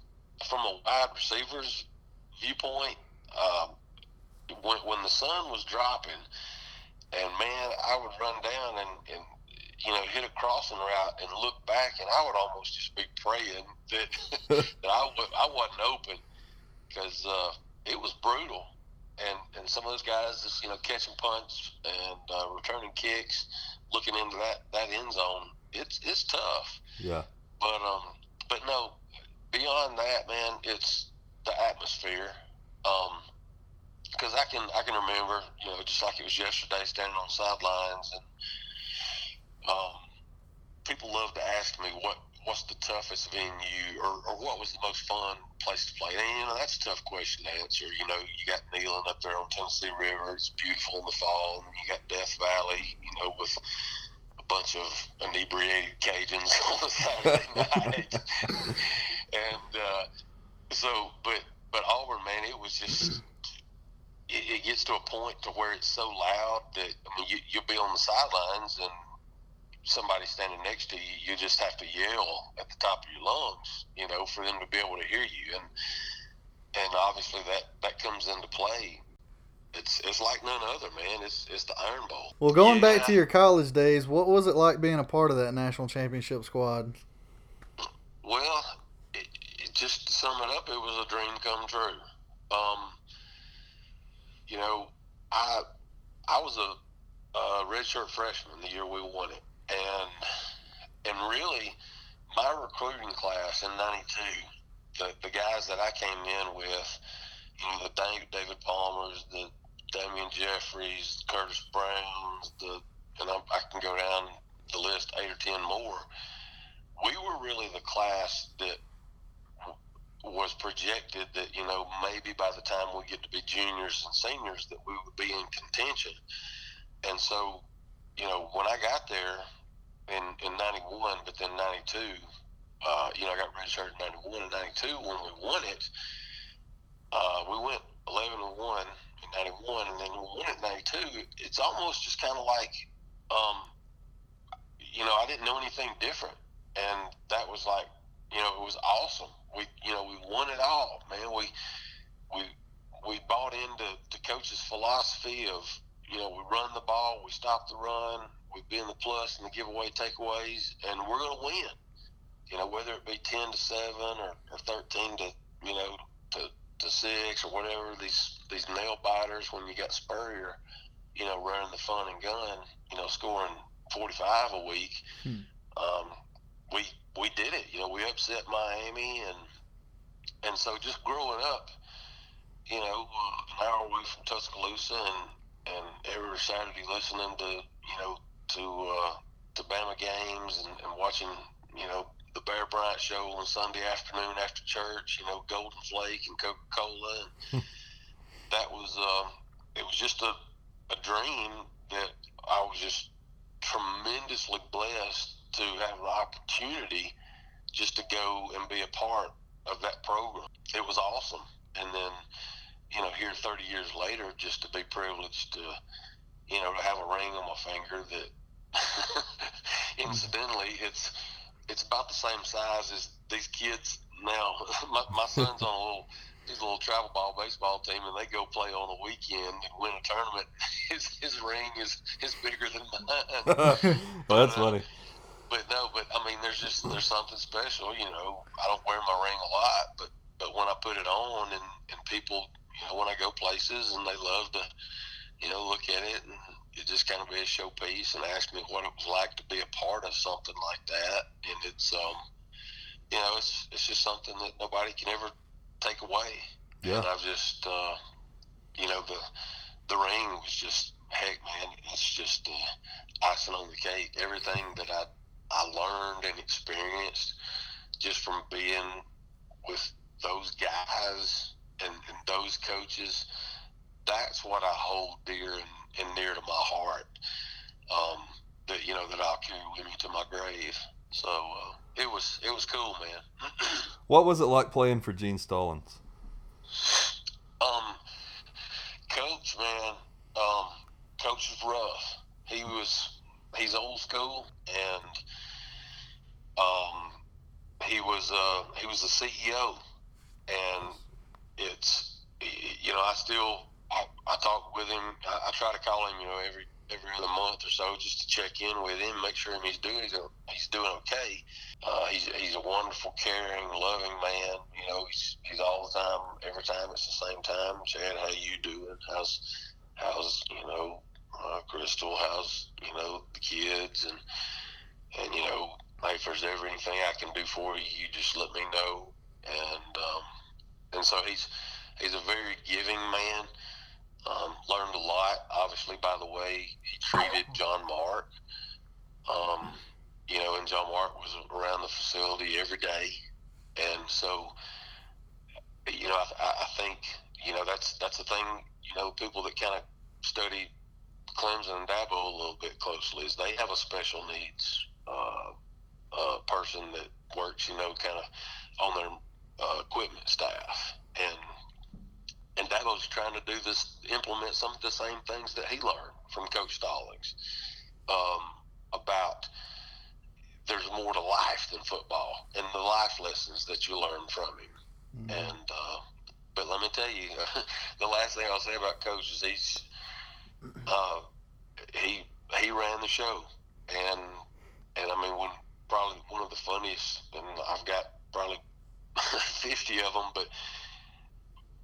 from a wide receiver's viewpoint, um, when when the sun was dropping, and man, I would run down and, and you know hit a crossing route and look back, and I would almost just be praying that that I w- I wasn't open because uh, it was brutal and and some of those guys just you know catching punts and uh, returning kicks, looking into that that end zone. It's it's tough, Yeah. but um, but no, beyond that, man, it's the atmosphere. Um, because I can I can remember you know just like it was yesterday, standing on sidelines and um, people love to ask me what what's the toughest venue or, or what was the most fun place to play. And you know that's a tough question to answer. You know you got Neyland up there on Tennessee River. It's beautiful in the fall, and you got Death Valley. You know with bunch of inebriated Cajuns on a Saturday night, and uh, so but but Auburn man, it was just. It, it gets to a point to where it's so loud that I mean you, you'll be on the sidelines and somebody standing next to you, you just have to yell at the top of your lungs, you know, for them to be able to hear you. And and obviously that that comes into play. It's it's like none other, man. It's it's the Iron Bowl. Well, going back to your college days, what was it like being a part of that national championship squad? Well, it, it, just to sum it up, it was a dream come true. Um, you know, I I was a, a redshirt freshman the year we won it, and and really, my recruiting class in '92, the the guys that I came in with, you know, the Dave, David Palmer's, the Dameian Jeffries, Curtis Browns, the and I, I can go down the list eight or ten more we were really the class that was projected that you know maybe by the time we get to be juniors and seniors that we would be in contention. And so, you know, when I got there in in '91, but then '92, uh, you know, I got redshirted in '91 and '92 when we won it. Uh, we went 11 and one in '91, and then we won it in '92. It's almost just kind of like, um, you know, I didn't know anything different, and that was like, you know, it was awesome. We, you know, we won it all, man. We, we, we bought into the coach's philosophy of, you know, we run the ball, we stop the run, we be in the plus and the giveaway takeaways, and we're going to win. You know, whether it be ten to seven or, or thirteen to, you know, to, to six or whatever. These these nail biters when you got Spurrier, you know, running the fun and gun, you know, scoring forty five a week. Hmm. Um, we we did it. You know, we upset Miami, and and so just growing up, you know, an hour away from Tuscaloosa, and and every Saturday listening to you know to uh, to Bama games and, and watching you know the Bear Bryant show on Sunday afternoon after church. You know, Golden Flake and Coca Cola, and that was uh, it was just a a dream that I was just tremendously blessed to have the opportunity just to go and be a part of that program. It was awesome. And then, you know, here 30 years later, just to be privileged to, you know, to have a ring on my finger that, incidentally, it's it's about the same size as these kids now. my, my son's on a little his little travel ball baseball team, and they go play on a weekend and win a tournament. His his ring is is bigger than mine. well, that's Uh, funny. but no, but I mean, there's just there's something special. You know, I don't wear my ring a lot, but but when I put it on, and and people, you know, when I go places, and they love to, you know, look at it, and it just kind of be a showpiece, and ask me what it was like to be a part of something like that, and it's um, you know, it's it's just something that nobody can ever take away. Yeah. And I've just, uh, you know, the the ring was just heck, man. It's just uh, icing on the cake. Everything that I I learned and experienced just from being with those guys and, and those coaches. That's what I hold dear and, and near to my heart. Um, that you know that I'll carry with me to my grave. So uh, it was it was cool, man. What was it like playing for Gene Stallings? Um, coach, man, um, coach was rough. He was he's old school, and um, he was uh, he was the CEO, and it's you know I still I, I talk with him. I, I try to call him, you know, every every other month or so just to check in with him, make sure he's doing he's doing okay. Uh, he's he's a wonderful, caring, loving man. You know, he's he's all the time. Every time it's the same time. Chad, how you doing? How's how's you know uh, Crystal? How's you know the kids? And and you know, hey, if there's ever anything I can do for you, you just let me know. And um, and so he's he's a very giving man. Um, learned a lot, obviously, by the way he treated John Mark. Um, you know, and John Mark was around the facility every day, and so, you know, I, I think you know that's that's the thing. You know, people that kind of study Clemson and Dabo a little bit closely is they have a special needs uh, uh, person that works, you know, kind of on their uh, equipment staff, and and Dabo's trying to do this, implement some of the same things that he learned from Coach Stallings um, about there's more to life than football and the life lessons that you learn from him. And uh, but let me tell you, the last thing I'll say about Coach is he's uh, he he ran the show, and and I mean when probably one of the funniest, and I've got probably fifty of them, but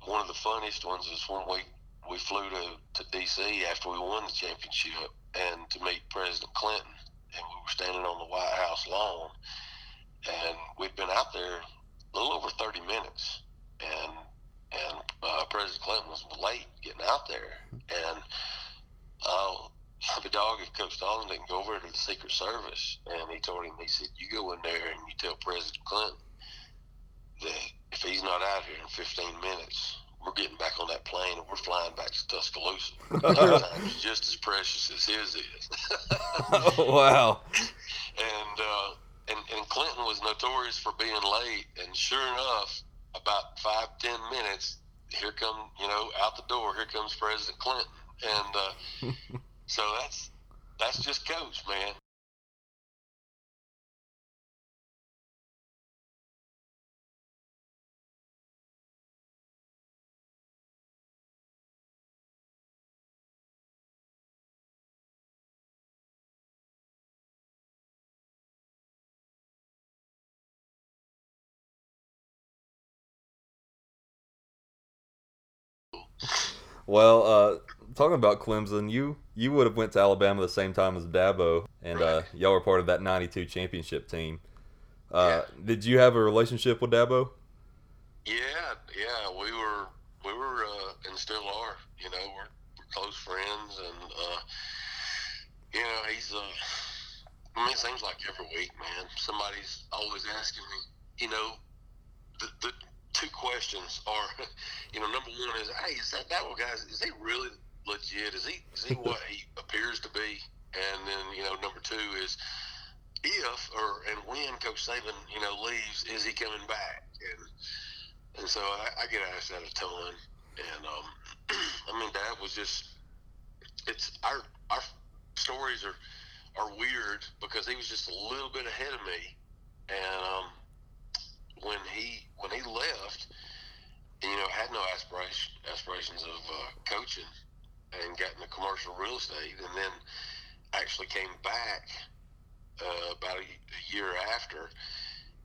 one of the funniest ones is when we we flew to, to DC after we won the championship and to meet President Clinton and we were standing on the White House lawn and we'd been out there a little over 30 minutes and and uh, President Clinton was late getting out there and uh, the dog if Coach Stallings didn't go over to the Secret Service and he told him he said you go in there and you tell President Clinton that if he's not out here in 15 minutes, we're getting back on that plane and we're flying back to Tuscaloosa. My time is just as precious as his is. wow. and, uh, and and Clinton was notorious for being late. And sure enough, about five ten minutes, here come you know out the door. Here comes President Clinton, and uh, so that's that's just coach, man. Well, uh, talking about Clemson, you you would have went to Alabama the same time as Dabo, and uh, y'all were part of that '92 championship team. Uh, Did you have a relationship with Dabo? Yeah, yeah, we were we were uh, and still are. You know, we're, we're close friends, and uh, you know, he's. Uh, I mean, it seems like every week, man, somebody's always asking me. You know, the the two questions are, you know, number one is, hey, is that Dabo guy? Is he really legit? Is he is he what he appears to be? And then you know, number two is if or and when Coach Saban, you know, leaves, is he coming back? And and so I, I get asked that a ton. And um, I mean, Dad was just it's our our stories are are weird because he was just a little bit ahead of me. And um, when he when he left, you know, had no aspiration aspirations of uh, coaching and got into commercial real estate, and then actually came back uh, about a, a year after.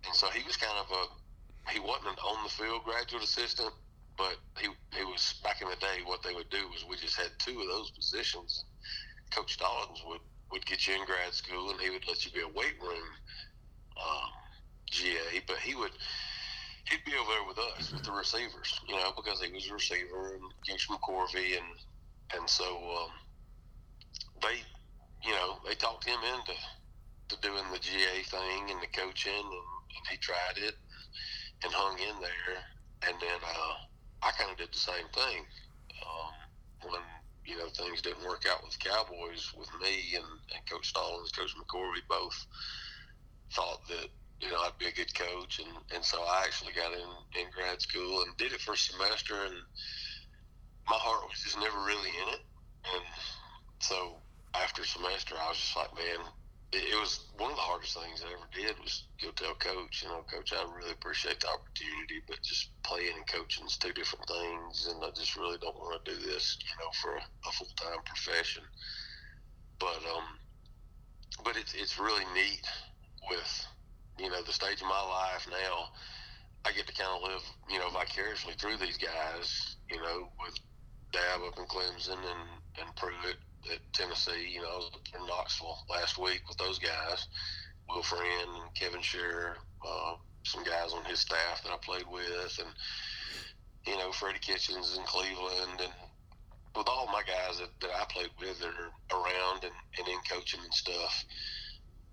And so he was kind of a he wasn't an on the field graduate assistant, but he he was back in the day. What they would do was we just had two of those positions. Coach Stallings would would get you in grad school, and he would let you be a weight room um, GA, but he would he'd be over there with us with the receivers, you know, because he was a receiver and Coach McCorvey, and and so um, they, you know, they talked him into to doing the GA thing and the coaching, and, and he tried it and hung in there, and then uh, I kind of did the same thing um, when you know things didn't work out with Cowboys with me and, and Coach Stallings, Coach McCorvey both thought that you know I'd be a good coach, and, and so I actually got in in grad school and did it for a semester, and my heart was just never really in it, and so after a semester I was just like, man, it, it was one of the hardest things I ever did was go tell coach, you know, coach, I really appreciate the opportunity, but just playing and coaching is two different things, and I just really don't want to do this, you know, for a, a full time profession. But um, but it's it's really neat with you know the stage of my life now. I get to kind of live, you know, vicariously through these guys, you know, with Dab up in Clemson and and Pruitt at Tennessee. You know, in Knoxville last week with those guys, Will Friend and Kevin Sherrer, uh, some guys on his staff that I played with, and you know Freddie Kitchens in Cleveland, and with all my guys that, that I played with that are around and, and in coaching and stuff.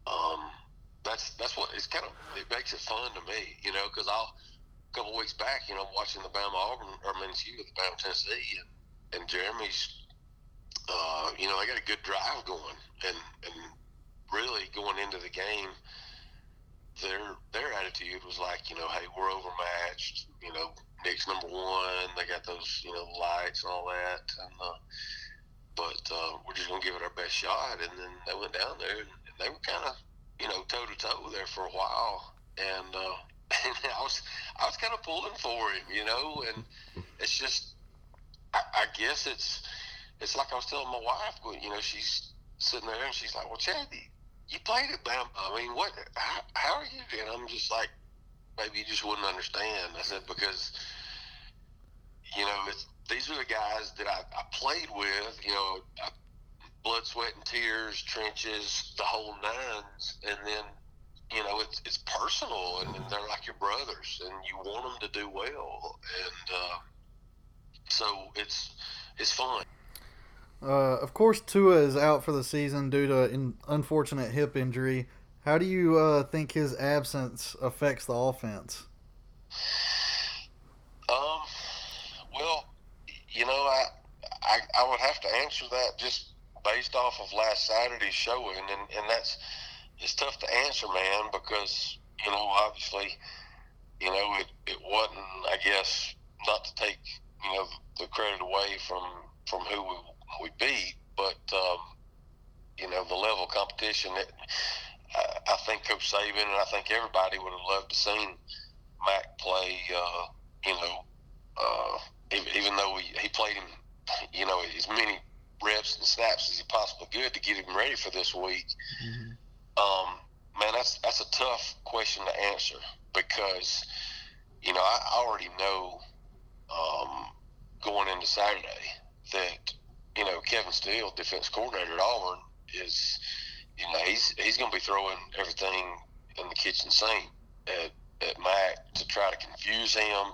Um, that's that's what it's kind of it makes it fun to me, you know, because I'll a couple weeks back, you know, I'm watching the Bama Auburn or I mean, excuse the Bama Tennessee, and and Jeremy's uh, you know, they got a good drive going, and and really going into the game, their their attitude was like, you know, hey, we're overmatched. You know, Nick's number one. They got those, you know, lights and all that, and uh, but uh, we're just gonna give it our best shot. And then they went down there, and they were kind of, you know, toe to toe there for a while, and. Uh, and I was, I was kind of pulling for him, you know, and it's just, I, I guess it's, it's like I was telling my wife, you know, she's sitting there and she's like, "Well, Chad, you played at Bama. I mean, what? How, how are you?" And I'm just like, "Maybe you just wouldn't understand." I said because, you know, it's, these are the guys that I, I played with. You know, I, blood, sweat, and tears, trenches, the whole nines, and then you know it's it's personal, and, mm-hmm. they're like your brothers, and you want them to do well, and uh, so it's it's fun. Uh, of course, Tua is out for the season due to an unfortunate hip injury. How do you uh, think his absence affects the offense? Um, well, you know, I, I I would have to answer that just based off of last Saturday's showing, and, and that's it's tough to answer, man, because you know obviously, you know it, it wasn't. I guess not to take you know the credit away from from who we, we beat, but um, you know the level of competition. That, I, I think Coach Saban and I think everybody would have loved to seen Mac play. Uh, you know, uh, even, though he, he played him, you know, as many reps and snaps as he possibly could to get him ready for this week. Um, man, that's that's a tough question to answer because you know I already know um, going into Saturday that you know Kevin Steele, defense coordinator at Auburn, is you know he's he's going to be throwing everything in the kitchen sink at at Mac to try to confuse him,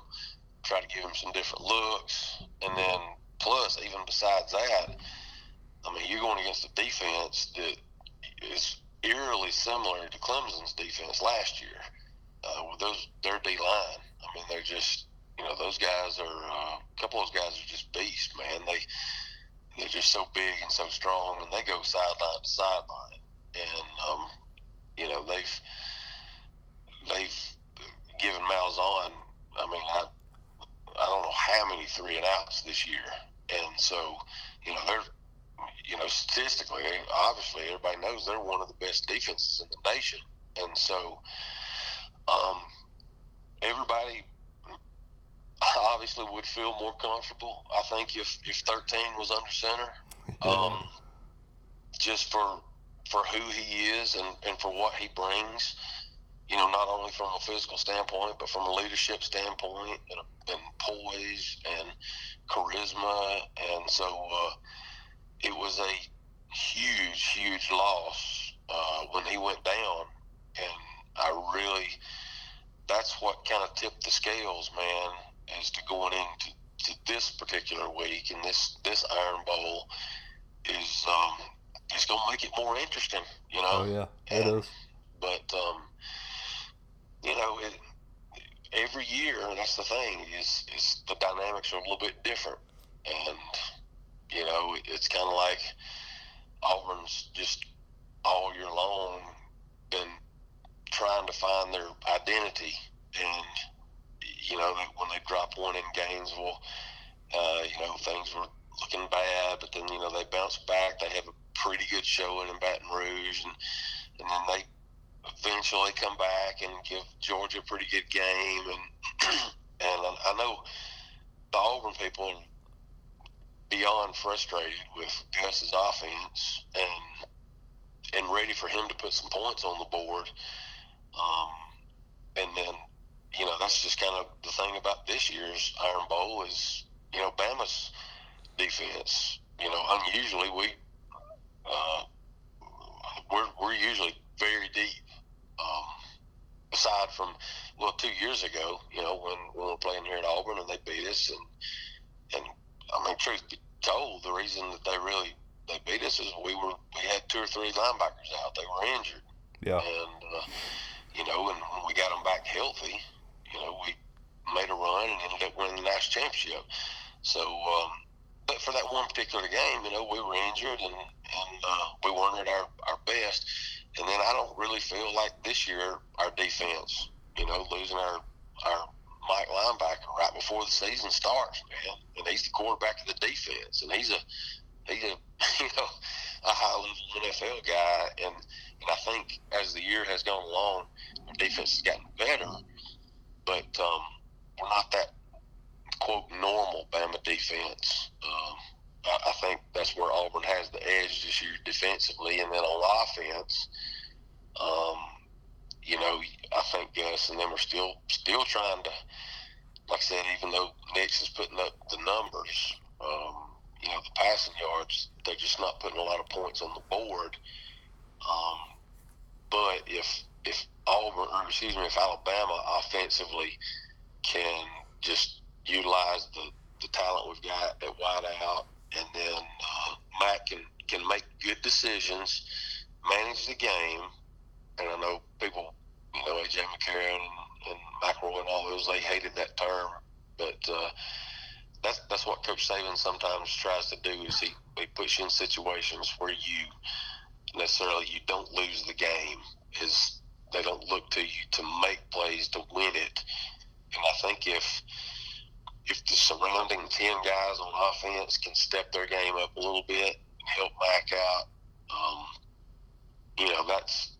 try to give him some different looks, and then plus even besides that, I mean you're going against a defense that is eerily similar to Clemson's defense last year. Uh, with those their D line, I mean they're just you know those guys are uh, a couple of those guys are just beasts, man. They they're just so big and so strong, and they go sideline to sideline, and um, you know they've they've given Malzahn. I mean, I I don't know how many three and outs this year, and so you know they're you know statistically, obviously everybody knows they're one of the best defenses in the nation, and so um, everybody obviously would feel more comfortable. I think if if 13 was under center, um, just for for who he is and, and for what he brings, you know, not only from a physical standpoint, but from a leadership standpoint and, and poise and charisma. And so uh, it was a huge, huge loss uh, when he went down. And I really, that's what kind of tipped the scales, man, as to going into to this particular week and this, this Iron Bowl is um, it's going to make it more interesting, you know. Oh yeah, it And- is. But um, you know, it, every year that's the thing is is the dynamics are a little bit different, and you know it's kind of like Auburn's just all year long been trying to find their identity, and you know when they dropped one in Gainesville, uh, you know things were looking bad, but then you know they bounced back. They have a pretty good showing in Baton Rouge, and and then they eventually come back and give Georgia a pretty good game. And and I know the Auburn people are beyond frustrated with Gus's offense and and ready for him to put some points on the board. Um, and then you know that's just kind of the thing about this year's Iron Bowl is you know Bama's defense. You know, unusually we uh, we're we're usually very deep. Um, aside from well, two years ago, you know, when, when we were playing here at Auburn and they beat us, and and I mean, truth be told, the reason that they really they beat us is we were we had two or three linebackers out; they were injured, Yeah. and uh, you know, and when we got them back healthy, you know, we made a run and ended up winning the national championship. So, um, but for that one particular game, you know, we were injured and and uh, we weren't at our our best. And then I don't really feel like this year our defense, you know, losing our our Mike linebacker right before the season starts, man. And he's the quarterback of the defense, and he's a he's a you know a high level NFL guy. And and I think as the year has gone along, our defense has gotten better, but um, we're not that quote normal Bama defense. Um, I, I think that's where Auburn has the edge this year defensively, and then on offense, um, you know, I think Gus and them are still still trying to, like I said, even though Nix is putting up the numbers, um, you know, the passing yards, they're just not putting a lot of points on the board. Um, but if if Auburn, excuse me, if Alabama offensively can just utilize the, the talent we've got at wideout, and then uh, Mac can can make good decisions, manage the game, and I know people, you know, AJ McCarron and, and McElroy and all those, they hated that term, but uh, that's that's what Coach Saban sometimes tries to do is he, he puts you in situations where you necessarily you don't lose the game. Is they don't look to you to make plays to win it. And I think if if the surrounding ten guys on offense can step their game up a little bit and help Mac out, um, you know that's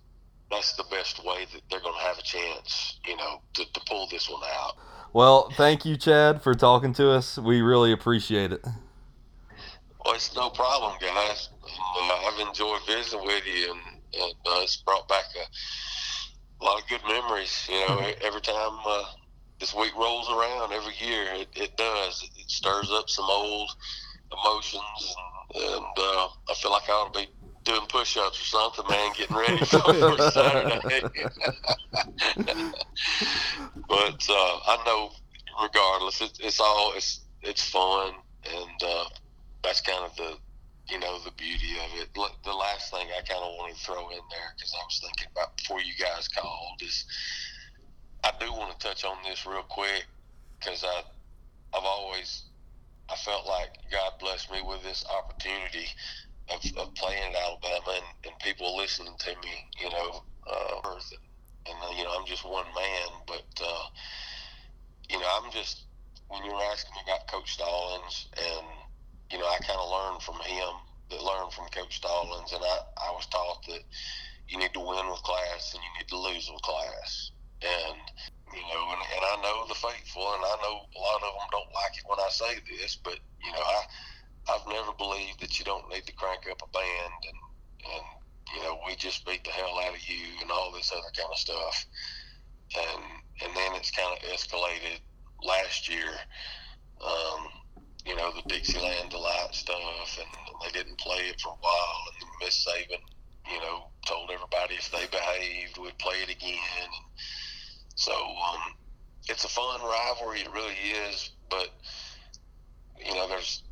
that's the best way that they're going to have a chance, you know, to, to pull this one out. Well, thank you, Chad, for talking to us. We really appreciate it. Well, it's no problem, guys. Uh, I've enjoyed visiting with you, and, and uh, it's brought back a, a lot of good memories. You know, every time uh, this week rolls around, every year it, it does. It, it stirs up some old emotions, and, and uh, I feel like I ought to be doing push-ups or something, man, getting ready for Saturday. but uh, I know, regardless, it, it's all it's it's fun, and uh, that's kind of the you know the beauty of it. The last thing I kind of want to throw in there because I was thinking about before you guys called is I do want to touch on this real quick because I I've always I felt like God blessed me with this opportunity of, of playing at Alabama and, and people listening to me, you know, uh, and uh, you know I'm just one man, but uh, you know I'm just when you were asking me about Coach Stallings, and you know I kind of learned from him, that learned from Coach Stallings, and I I was taught that you need to win with class and you need to lose with class, and you know, and, and I know the faithful, and I know a lot of them don't like it when I say this, but you know I I've never believed that you don't need to crank up a band and and you know we just beat the hell out of you and all this other kind of stuff, and and then it's kind of escalated last year. Um, you know the Dixieland delight stuff, and they didn't play it for a while, and Miss Saban, you know, told everybody if they behaved, we'd play it again. And so um, it's a fun rivalry, it really is, but you know, there's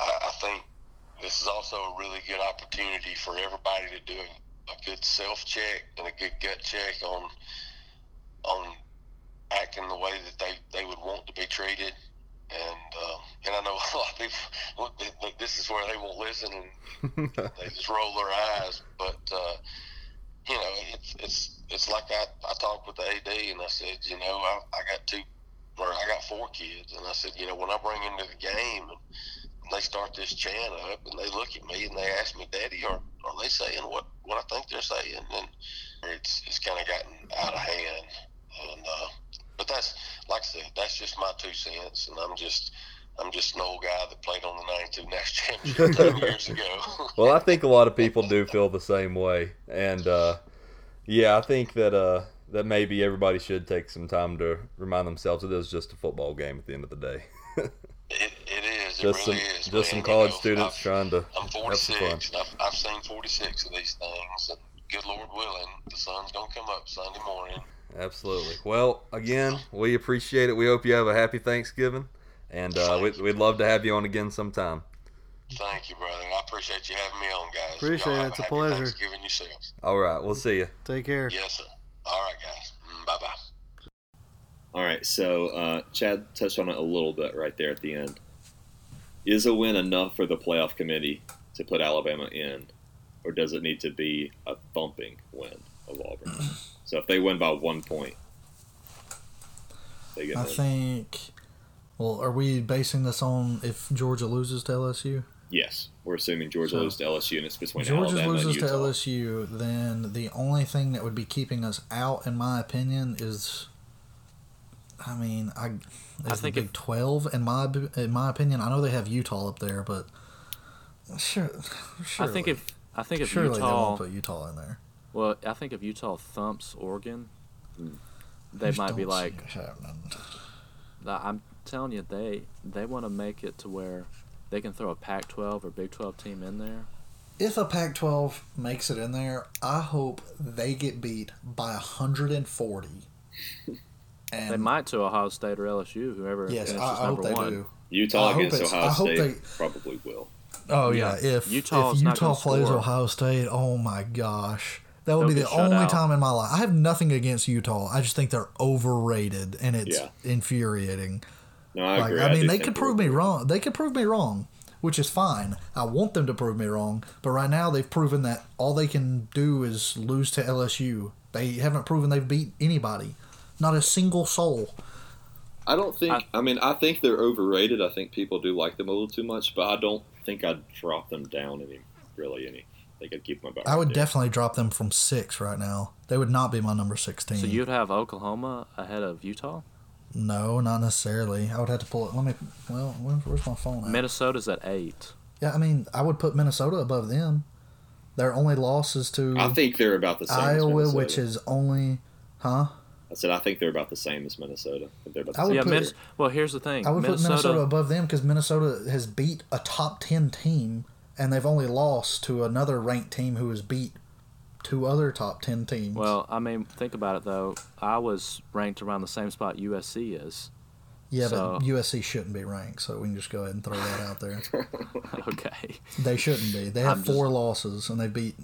I, I think this is also a really good opportunity for everybody to do a, good self check and a good gut check on on acting the way that they, they would want to be treated. And uh, and I know a lot of people. Look, th- th- this is where they won't listen and they just roll their eyes. But uh, you know, it's it's it's like I, I talked with the AD and I said, you know, I, I got two or I got four kids, and I said, you know, when I bring into the game and they start this chant up and they look at me and they ask me, Daddy, are, are they saying what, what I think they're saying? And it's, it's kind of gotten out of hand. And, uh, but that's, like I said, that's just my two cents. And I'm just, I'm just an old guy that played on the 92 national championship 10 years ago. well, I think a lot of people do feel the same way, and uh, yeah, I think that uh, that maybe everybody should take some time to remind themselves it is just a football game at the end of the day. It, it is. It just really some is. just man. some You college know, students I've- trying to I'm have some fun. 46, and I've, I've seen 46 of these things, and good Lord willing, the sun's gonna come up Sunday morning. Absolutely. Well, again, we appreciate it. We hope you have a happy Thanksgiving, and uh, we'd, we'd love to have you on again sometime. Thank you, brother. I appreciate you having me on, guys. Appreciate it. It's a pleasure. Thanksgiving yourselves. All right, we'll see you. Take care. Yes, sir. All right, guys. Bye bye. All right, so uh, Chad touched on it a little bit right there at the end. Is a win enough for the playoff committee to put Alabama in, or does it need to be a thumping win of Auburn? so if they win by one point, they get I in. think. Well, are we basing this on if Georgia loses to LSU? Yes, we're assuming Georgia So- loses to LSU, and it's between Georgia Alabama loses and to LSU, then the only thing that would be keeping us out, in my opinion, is. I mean, I. I think the Big if- Twelve in my in my opinion. I know they have Utah up there, but sure, I think if I think if surely they Utah, won't put Utah in there. well, I think if Utah thumps Oregon, Hmm. they just might be like, see. I'm telling you, they they want to make it to where they can throw a Pac-12 or Big 12 team in there. If a Pac-12 makes it in there, I hope they get beat by 140. And They might to Ohio State or LSU, whoever Yes, finishes I, I hope number they one. do. Utah I against Ohio I hope State they- probably will. Oh yeah, Yeah, if Utah's if Utah plays score. Ohio State, oh my gosh, that would They'll be the only out. time in my life. I have nothing against Utah. I just think they're overrated and it's Yeah. infuriating. No, I like agree. I mean, do they could prove me overrated. wrong. They could prove me wrong, which is fine. I want them to prove me wrong, but right now they've proven that all they can do is lose to LSU. They haven't proven they've beat anybody, not a single soul. I don't think. I- I, mean, I think they're overrated. I think people do like them a little too much, but I don't think I'd drop them down any. Really, any. I think I'd keep them about. I would right there. definitely drop them from six right now. They would not be my number sixteen. So you'd have Oklahoma ahead of Utah. No, not necessarily. I would have to pull it. Let me. Well, where's my phone at? Minnesota's at eight. yeah, I mean, I would put Minnesota above them. Their only losses to I think they're about the same. as Iowa, Minnesota. which is only, huh? I said I think they're about the same as Minnesota. I they're about the I would same. Yeah, put- Min- well, here's the thing. I would Minnesota, put Minnesota above them because Minnesota has beat a top ten team, and they've only lost to another ranked team who has beat two other top ten teams. Well, I mean, think about it though. I was ranked around the same spot USC is. yeah, so- but USC shouldn't be ranked, so we can just go ahead and throw that out there. okay. They shouldn't be. They have I'm just- four losses, and they beat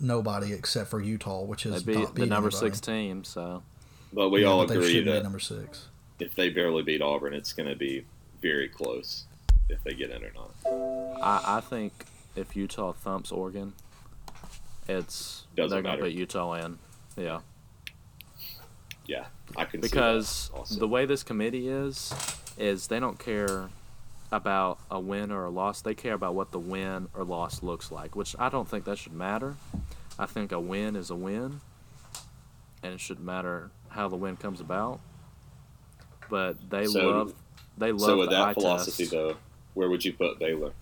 nobody except for Utah, which They is beat not the number anybody. six team, so But we Yeah, all but agree shouldn't be that number six. if they barely beat Auburn, it's going to be very close if they get in or not. I, I think if Utah thumps Oregon, it's Doesn't they're gonna matter. put Utah in. Yeah. Yeah, I can because see that also. the way this committee is is they don't care about a win or a loss they care about what the win or loss looks like which i don't think that should matter i think a win is a win and it shouldn't matter how the win comes about but they So- love they love so with the that philosophy, test. though, where would you put Baylor?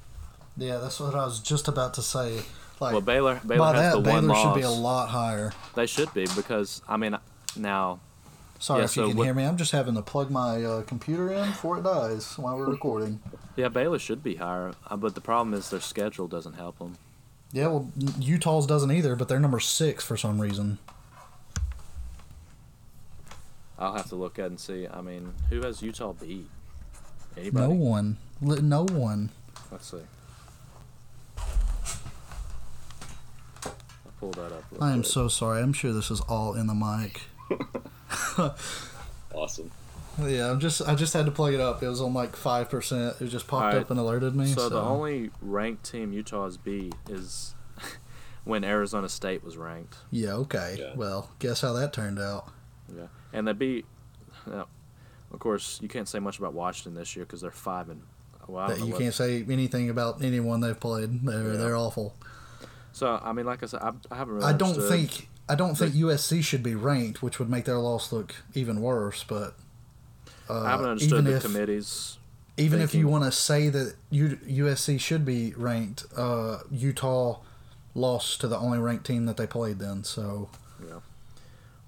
Yeah, that's what I was just about to say. Like well baylor baylor by has that, the one Baylor should be a lot higher. they should be because i mean now Sorry Yeah, if so you can what- hear me. I'm just having to plug my uh, computer in before it dies while we're recording. yeah baylor should be higher uh, but the problem is their schedule doesn't help them Yeah, well, Utah's doesn't either, but they're number six for some reason. I'll have to look at and see. I mean, who has Utah beat? Anybody? No one, no one. Let's see. Pull that up. I am quick. so sorry. I'm sure this is all in the mic. Awesome. Yeah, I'm just I just had to plug it up. It was on like five percent. It just popped Alright. up and alerted me. So, So, the only ranked team Utah's has beat is when Arizona State was ranked. yeah, okay. Yeah. Well, guess how that turned out. Yeah, and they beat. Now, of course, you can't say much about Washington this year because they're five and. Well, That you what- can't say anything about anyone they've played. They're Yeah. they're awful. So I mean, like I said, I, I haven't really. I don't think I don't think USC should be ranked, which would make their loss look even worse. But uh, I haven't understood even the if, committees. Even if you want to say that U- USC should be ranked, uh, Utah lost to the only ranked team that they played then. So yeah,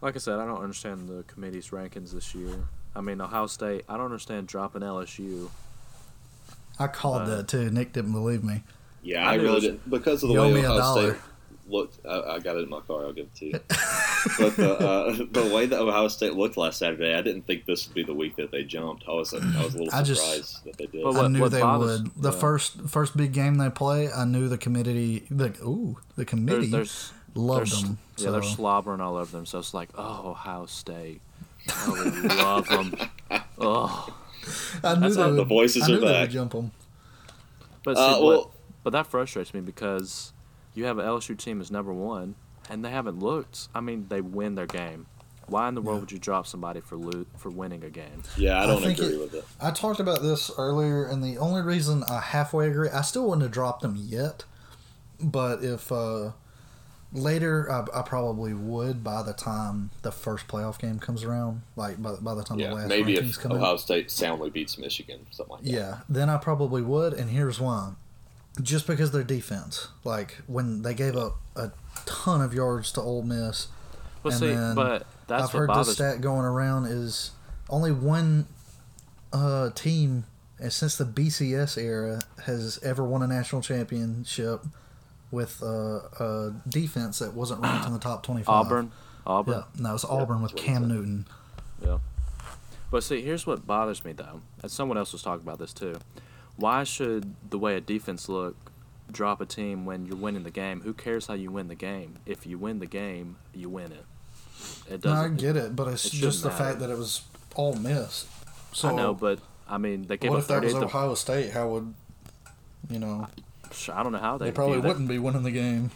Like I said, I don't understand the committee's rankings this year. I mean, Ohio State. I don't understand dropping LSU. I called that too. Nick didn't believe me. Yeah, I I, really didn't because of the way me Ohio dollar. State looked. I, I got it in my car. I'll give it to you. but the uh, the way that Ohio State looked last Saturday, I didn't think this would be the week that they jumped. I was I was a little I just- surprised that they did. But I knew they bothers- would. The yeah. first first big game they play, I knew the committee. The ooh, the They're, committee they're, s- loved they're them. Yeah, they're slobbering all over them. So it's like, oh, Ohio State. Oh, we love them. Oh, I knew that's they would, the voices I are knew they back. would jump them. but see, Uh, what- well- but that frustrates me because you have an LSU team as number one, and they haven't looked. I mean, they win their game. Why in the world Yeah. would you drop somebody for lo- for winning a game? yeah, I I don't think agree it- with it. I talked about this earlier, and the only reason I halfway agree, I still wouldn't have dropped them yet. But if uh, later, I, I probably would by the time the first playoff game comes around, like by, by the time the Yeah, last maybe rankings if come Ohio out. State soundly beats Michigan, something like that. Yeah, then I probably would, and here's why. Just because their defense, like when they gave up a ton of yards to Ole Miss, Well, And see, then but that's I've what heard the stat going around is only one uh, team uh, since the BCS era has ever won a national championship with uh, a defense that wasn't ranked in the top twenty-five. Auburn. Auburn. Yeah, no, that was Auburn with Cam. Newton. Yeah. But see, here's what bothers me though, and someone else was talking about this too. Why should the way a defense look drop a team when you're winning the game? Who cares how you win the game? If you win the game, you win it. It No, I doesn't. get it, but it's it just the shouldn't fact that it was Ole Miss. So I know, but I mean, they gave What if that was 38 to- Ohio State? How would you know? I don't know how they, They probably wouldn't be winning the game.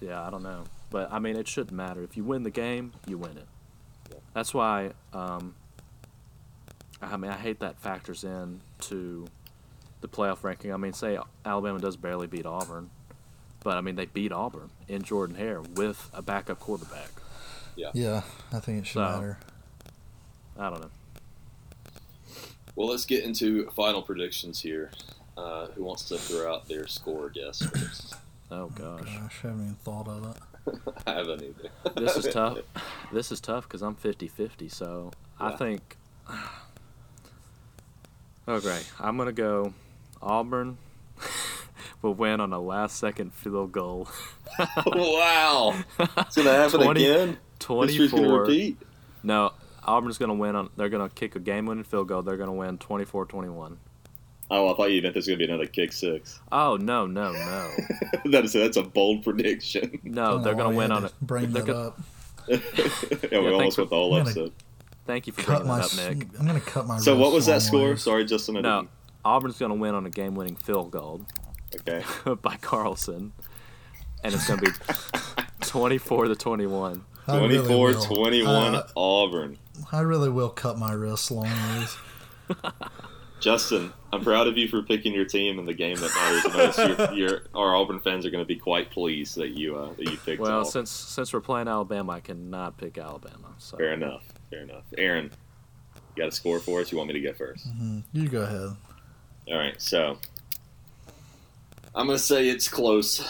Yeah, I don't know, but I mean, it shouldn't matter. If you win the game, you win it. That's why. Um, I mean, I hate that factors in to the playoff ranking. I mean, say Alabama does barely beat Auburn, but I mean they beat Auburn in Jordan Hare with a backup quarterback. Yeah, Yeah, I think it should So- matter. I don't know. Well, let's get into final predictions here. Uh, who wants to throw out their score guess first? Oh gosh, Gosh, I haven't even thought of it. I haven't either. this is tough. This is tough because I'm 50-50, So I Yeah. think. Okay, I'm gonna go. Auburn will win on a last-second field goal. wow, it's gonna happen 20 again. History's gonna 24. repeat. No, Auburn's going to win on. They're going to kick a game-winning field goal. They're going to win 24-21. Oh, I thought you meant this there's gonna be another kick six. Oh no, no, no, that is that's a bold prediction. no! Don't They're going to oh, win on to it. Bring that gonna- up. yeah, we Yeah, almost thanks went the whole I'm gonna- episode. Thank you for Cut bringing my. that up, Nick. I'm gonna cut my. So what was that score? ways. Sorry, Justin. I No, didn't- Auburn's going to win on a game-winning field goal Okay. by Carlson, and it's going to be 24 to 21. I really 24 will. 21 Uh, Auburn. I really will cut my wrist long ways. Justin, I'm proud of you for picking your team in the game that matters most. Your, your, our Auburn fans are going to be quite pleased that you uh, that you picked. Well, Auburn. since since we're playing Alabama, I cannot pick Alabama. So fair enough. Fair enough. Aaron, you got a score for us? You want me to go first? Mhm. You go ahead. All right. So I'm going to say it's close,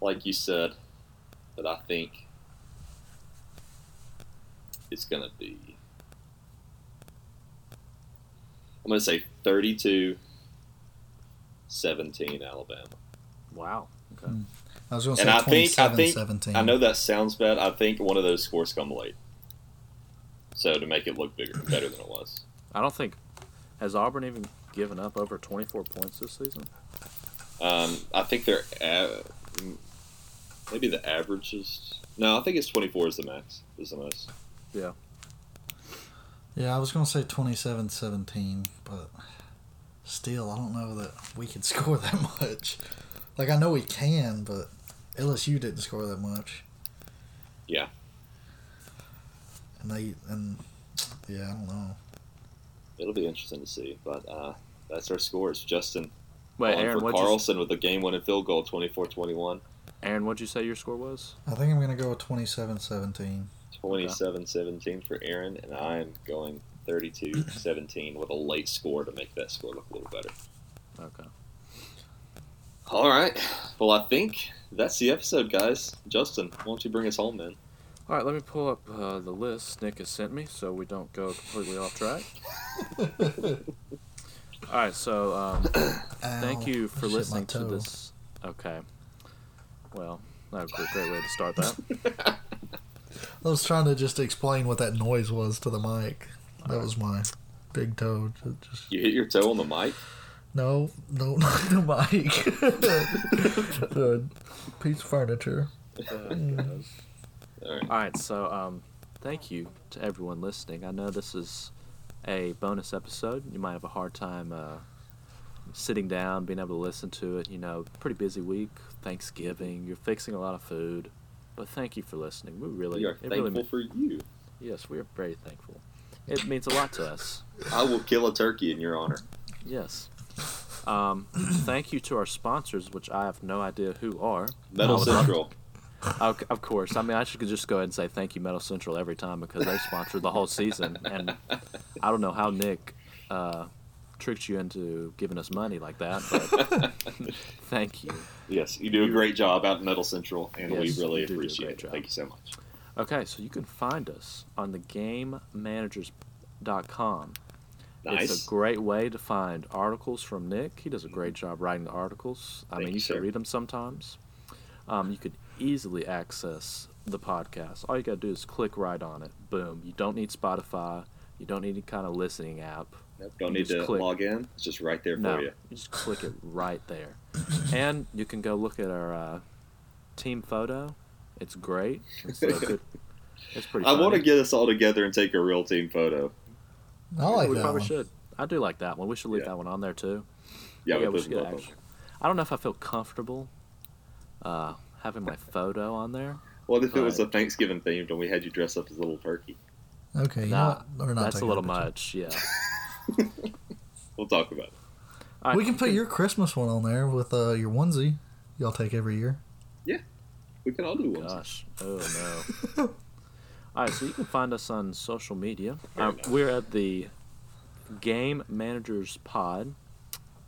like you said, but I think it's going to be. I'm going to say 32 17 Alabama. wow. Okay. Hmm. I was gonna say And I think I think 17. I know that sounds bad. I think one of those scores come late. So to make it look bigger, better than it was. I don't think has Auburn even given up over 24 points this season. Um, I think they're a- maybe the average is no. I think it's twenty four is the max. Is the most. Yeah, Yeah, I was gonna say 27-17, but still, I don't know that we could score that much. Like I know we can, but LSU didn't score that much. Yeah. And they and yeah, I don't know. It'll be interesting to see, but uh, that's our scores. Justin Wait, Aaron, for what'd you, Carlson with a game winning field goal, 24-21. Aaron, what'd you say your score was? I think I'm gonna go with 27-17. 27-17 for Aaron, and I'm going 32-17 with a late score to make that score look a little better. Okay. All right. Well, I think that's the episode, guys. Justin, why don't you bring us home, man? All right, let me pull up uh, the list Nick has sent me so we don't go completely off track. All right, so um, thank you for I listening to this. Okay. Well, that would be a great way to start that. I was trying to just explain what that noise was to the mic. That was my big toe. Just You hit your toe on the mic? no, no, not the mic. the piece of furniture. All right. All right, so um, thank you to everyone listening. I know this is a bonus episode. You might have a hard time uh, sitting down, being able to listen to it. You know, pretty busy week, Thanksgiving. You're fixing a lot of food, but thank you for listening. We really, We are thankful really, mean- for you. yes, we are very thankful. It means a lot to us. I will kill a turkey in your honor. Yes. Um, thank you to our sponsors, which I have no idea who are. Metal Central. Of, of course. I mean, I should just go ahead and say thank you, Metal Central, every time because they sponsored the whole season. And I don't know how Nick uh, tricked you into giving us money like that, but thank you. Yes, you do a great job out in Metal Central, and Yes, we really do do a appreciate it. job. Thank you so much. Okay, so you can find us on the GameManagers.com. Nice. It's a great way to find articles from Nick. He does a great job writing the articles. I Thank mean, you, you should read them sometimes. Um, you could easily access the podcast. All you got to do is click right on it. Boom. You don't need Spotify. You don't need any kind of listening app. Nope, don't You need to click. log in. It's just right there No, for you you. just click it right there. and you can go look at our uh, team photo. It's great. It's, a good, it's pretty I want to get us all together and take a real team photo. I like we that probably one. should. I do like that one. We should leave Yeah. that one on there too. Yeah, yeah, we we should get action. I don't know if I feel comfortable uh, having my photo on there. What if it was a Thanksgiving themed and we had you dress up as a little turkey? Okay, you Nah, know what? Not That's a little picture. much. Yeah. We'll talk about it. All right, We can put your Christmas one on there with uh, your onesie. Y'all take every year. Yeah, we can all do one. Gosh. Oh no. All right, so you can find us on social media. Um, we're at the Game Managers Pod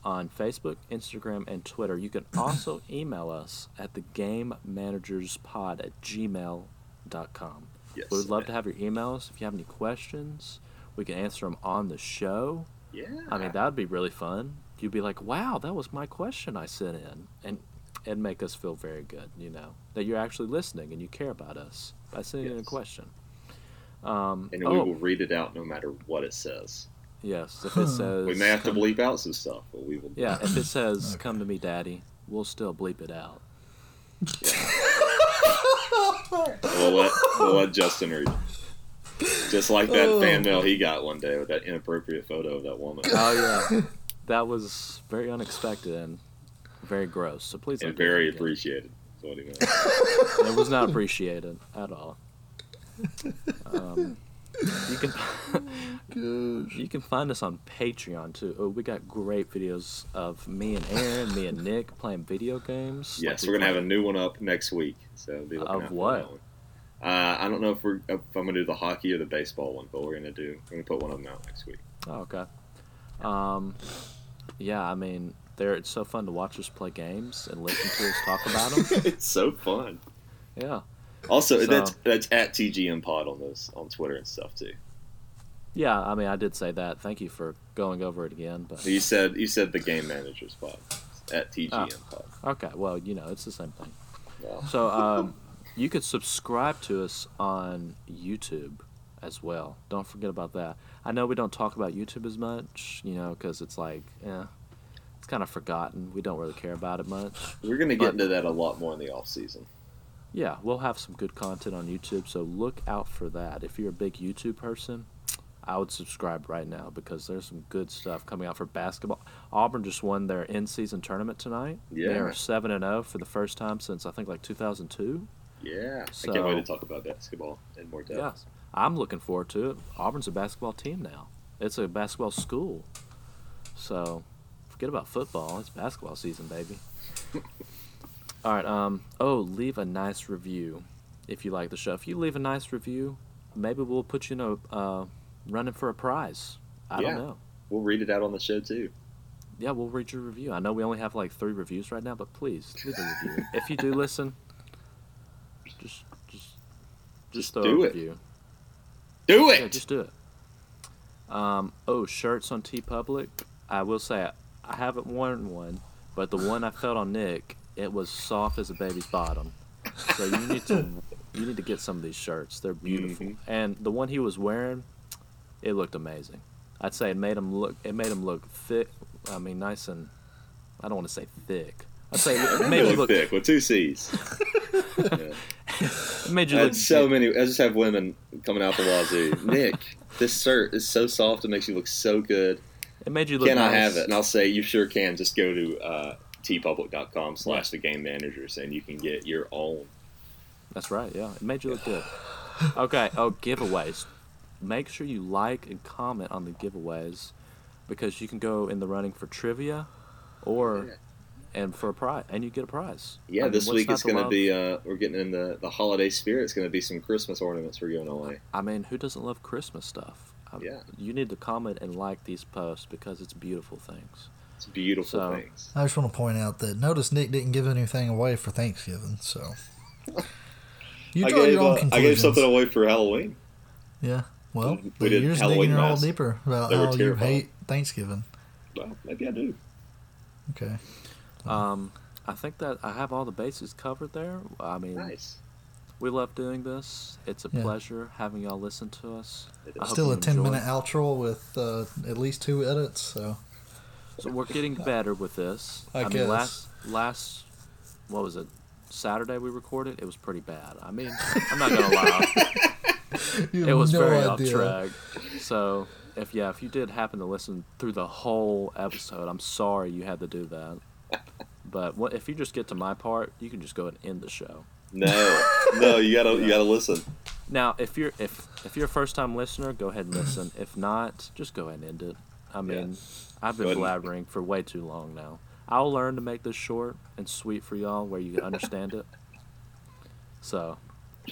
on Facebook, Instagram, and Twitter. You can also email us at the Game Managers Pod at gmail.com. Yes. We would love to have your emails. If you have any questions, we can answer them on the show. Yeah. I mean, that would be really fun. You'd be like, wow, that was my question I sent in. And it'd make us feel very good, you know, that you're actually listening and you care about us by sending in a question. Um, and oh, we will read it out no matter what it says. Yes. If it says, We may have to bleep out some stuff, but we will. Yeah, if it says, come to me, daddy, we'll still bleep it out. We'll let, we'll let Justin read. it. Just like that fan mail he got one day with that inappropriate photo of that woman. Oh, yeah. that was very unexpected and very gross. So please don't and very appreciated. That's what he meant. It was not appreciated at all. Um, you can you can find us on Patreon too. Oh, we got great videos of me and Aaron, me and Nick playing video games. Yes, Like we're gonna have a new one up next week. So be looking Of out for what? Uh, I don't know if we're if I'm gonna do the hockey or the baseball one, but we're gonna do we're gonna put one of them out next week. Oh, okay. Um, yeah, I mean, they're it's so fun to watch us play games and listen to us talk about them. it's so fun. Yeah, Also, So- that's that's at TGM Pod on those on Twitter and stuff too. yeah. I mean, I did say that. Thank you for going over it again. But You said you said the game managers pod at TGM Pod. okay, well, you know, it's the same thing. Well, So um, you could subscribe to us on YouTube as well. Don't forget about that. I know we don't talk about YouTube as much, you know, because it's like, yeah, it's kind of forgotten. We don't really care about it much. we're gonna get but- into that a lot more in the off season. Yeah, we'll have some good content on YouTube, so look out for that. If you're a big YouTube person, I would subscribe right now because there's some good stuff coming out for basketball. Auburn just won their in-season tournament tonight. Yeah. They are seven and zero for the first time since I think like 2002. Yeah, I can't wait to talk about basketball in more depth. Yeah, I'm looking forward to it. Auburn's a basketball team now. It's a basketball school. So forget about football. It's basketball season, baby. All right. Um. Oh, leave a nice review if you like the show. If you leave a nice review, maybe we'll put you in a uh, running for a prize. I Yeah. don't know. We'll read it out on the show too. Yeah, we'll read your review. I know we only have like three reviews right now, but please leave a review. if you do listen, just just Just throw do a it. review. Do it. Yeah, just do it. Um, oh, shirts on TeePublic. I will say I haven't worn one, but the one I felt on Nick, it was soft as a baby's bottom. So you need to you need to get some of these shirts. They're beautiful. Mhm. And the one he was wearing, it looked amazing. I'd say it made him look it made him look thick. I mean, nice and I don't want to say thick. I'd say it Made you look look thick with two C's. yeah. it made you look That's so many. I just have women coming out the wazoo. Nick, this shirt is so soft. It makes you look so good. it made you look Can I have it? And I'll say you sure can. Just go to uh, teepublic.com slash the game managers and you can get your own. That's right. Yeah, it made you look good. Okay. Oh, giveaways. Make sure you like and comment on the giveaways because you can go in the running for trivia, or and for a prize, and you get a prize. Yeah, I mean, this week not it's going to be. Uh, we're getting in the the holiday spirit. It's going to be some Christmas ornaments we're giving away. I mean, who doesn't love Christmas stuff? I- Yeah. You need to comment and like these posts because it's beautiful things. It's beautiful So- things. I just want to point out that notice Nick didn't give anything away for Thanksgiving, so you I draw gave, your own uh, I gave something away for Halloween. Yeah, well, We but did you're just Halloween digging a little deeper about They were how you hate Thanksgiving. Well, maybe I do. Okay, Um, I think that I have all the bases covered there. I mean, Nice. we love doing this. It's a Yeah. pleasure having y'all listen to us. It I is. hope still a ten enjoy. minute outro with uh, at least two edits. So So we're getting better with this. I mean, guess. last last what was it? Saturday we recorded. It was pretty bad. I mean, I'm not gonna lie. you It was no very idea. off track. So if yeah, if you did happen to listen through the whole episode, I'm sorry you had to do that. But what if you just get to my part, you can just go and end the show. No, no, you gotta you gotta listen. Now, if you're if if you're a first time listener, go ahead and listen. If not, just go ahead and end it. I mean, I've been blabbering for way too long now. I'll learn to make this short and sweet for y'all, where you can understand it. So,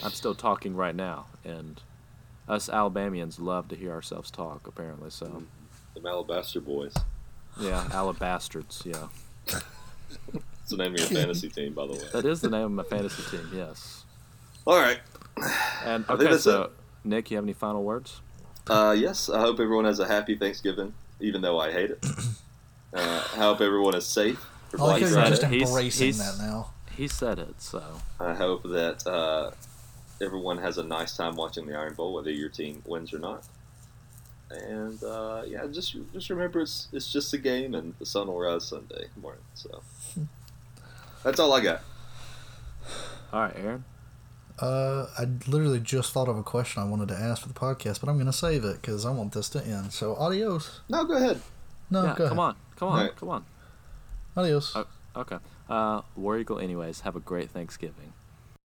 I'm still talking right now, and us Alabamians love to hear ourselves talk. Apparently, so The Malabaster Boys. yeah, Alabastards. Yeah, It's the name of your fantasy team, by the way. that is the name of my fantasy team. Yes. All right. And I think okay, that's so it. Nick, you have any final words? Uh, yes, I hope everyone has a happy Thanksgiving, even though I hate it. Uh, I hope everyone is safe for I like Black you're Friday. just Friday. He's- embracing he's- that now. He said it, so I hope that uh, everyone has a nice time watching the Iron Bowl, whether your team wins or not. And uh, yeah, just just remember it's it's just a game, and the sun will rise Sunday morning. So that's all I got. all right, Aaron. Uh, I literally just thought of a question I wanted to ask for the podcast, but I'm going to save it because I want this to end. So, adios. No, go ahead. No, yeah, go come ahead. on, come on, Alright. come on. Adios. Uh, Okay. Uh, War Eagle. Anyways, have a great Thanksgiving.